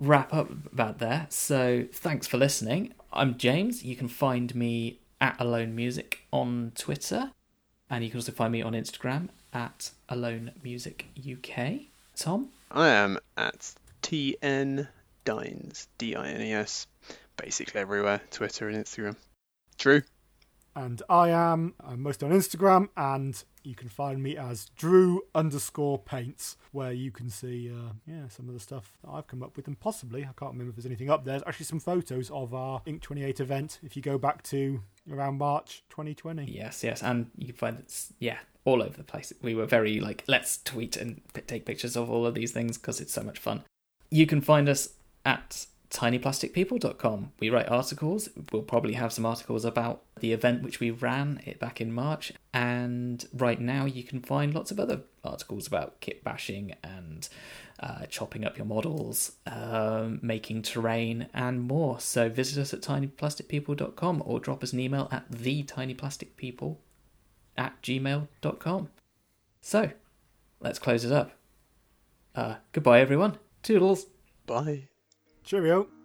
A: wrap up about there. So thanks for listening. I'm James. You can find me at Alone Music on Twitter, and you can also find me on Instagram at Alone Music UK. Tom,
B: I am at TN Dines, D I N E S, basically everywhere Twitter and Instagram. True.
C: And I am I'm mostly on Instagram, and you can find me as Drew underscore paints, where you can see uh, yeah some of the stuff that I've come up with, and possibly I can't remember if there's anything up there. There's actually some photos of our Ink 28 event. If you go back to around March 2020.
A: Yes, yes, and you can find it's yeah all over the place. We were very like let's tweet and take pictures of all of these things because it's so much fun. You can find us at tinyplasticpeople.com. We write articles. We'll probably have some articles about the event which we ran it back in March. And right now, you can find lots of other articles about kit bashing and uh, chopping up your models, um, making terrain, and more. So visit us at tinyplasticpeople.com or drop us an email at thetinyplasticpeople at gmail.com. So let's close it up. Uh, goodbye, everyone. Toodles.
B: Bye.
C: Cheerio.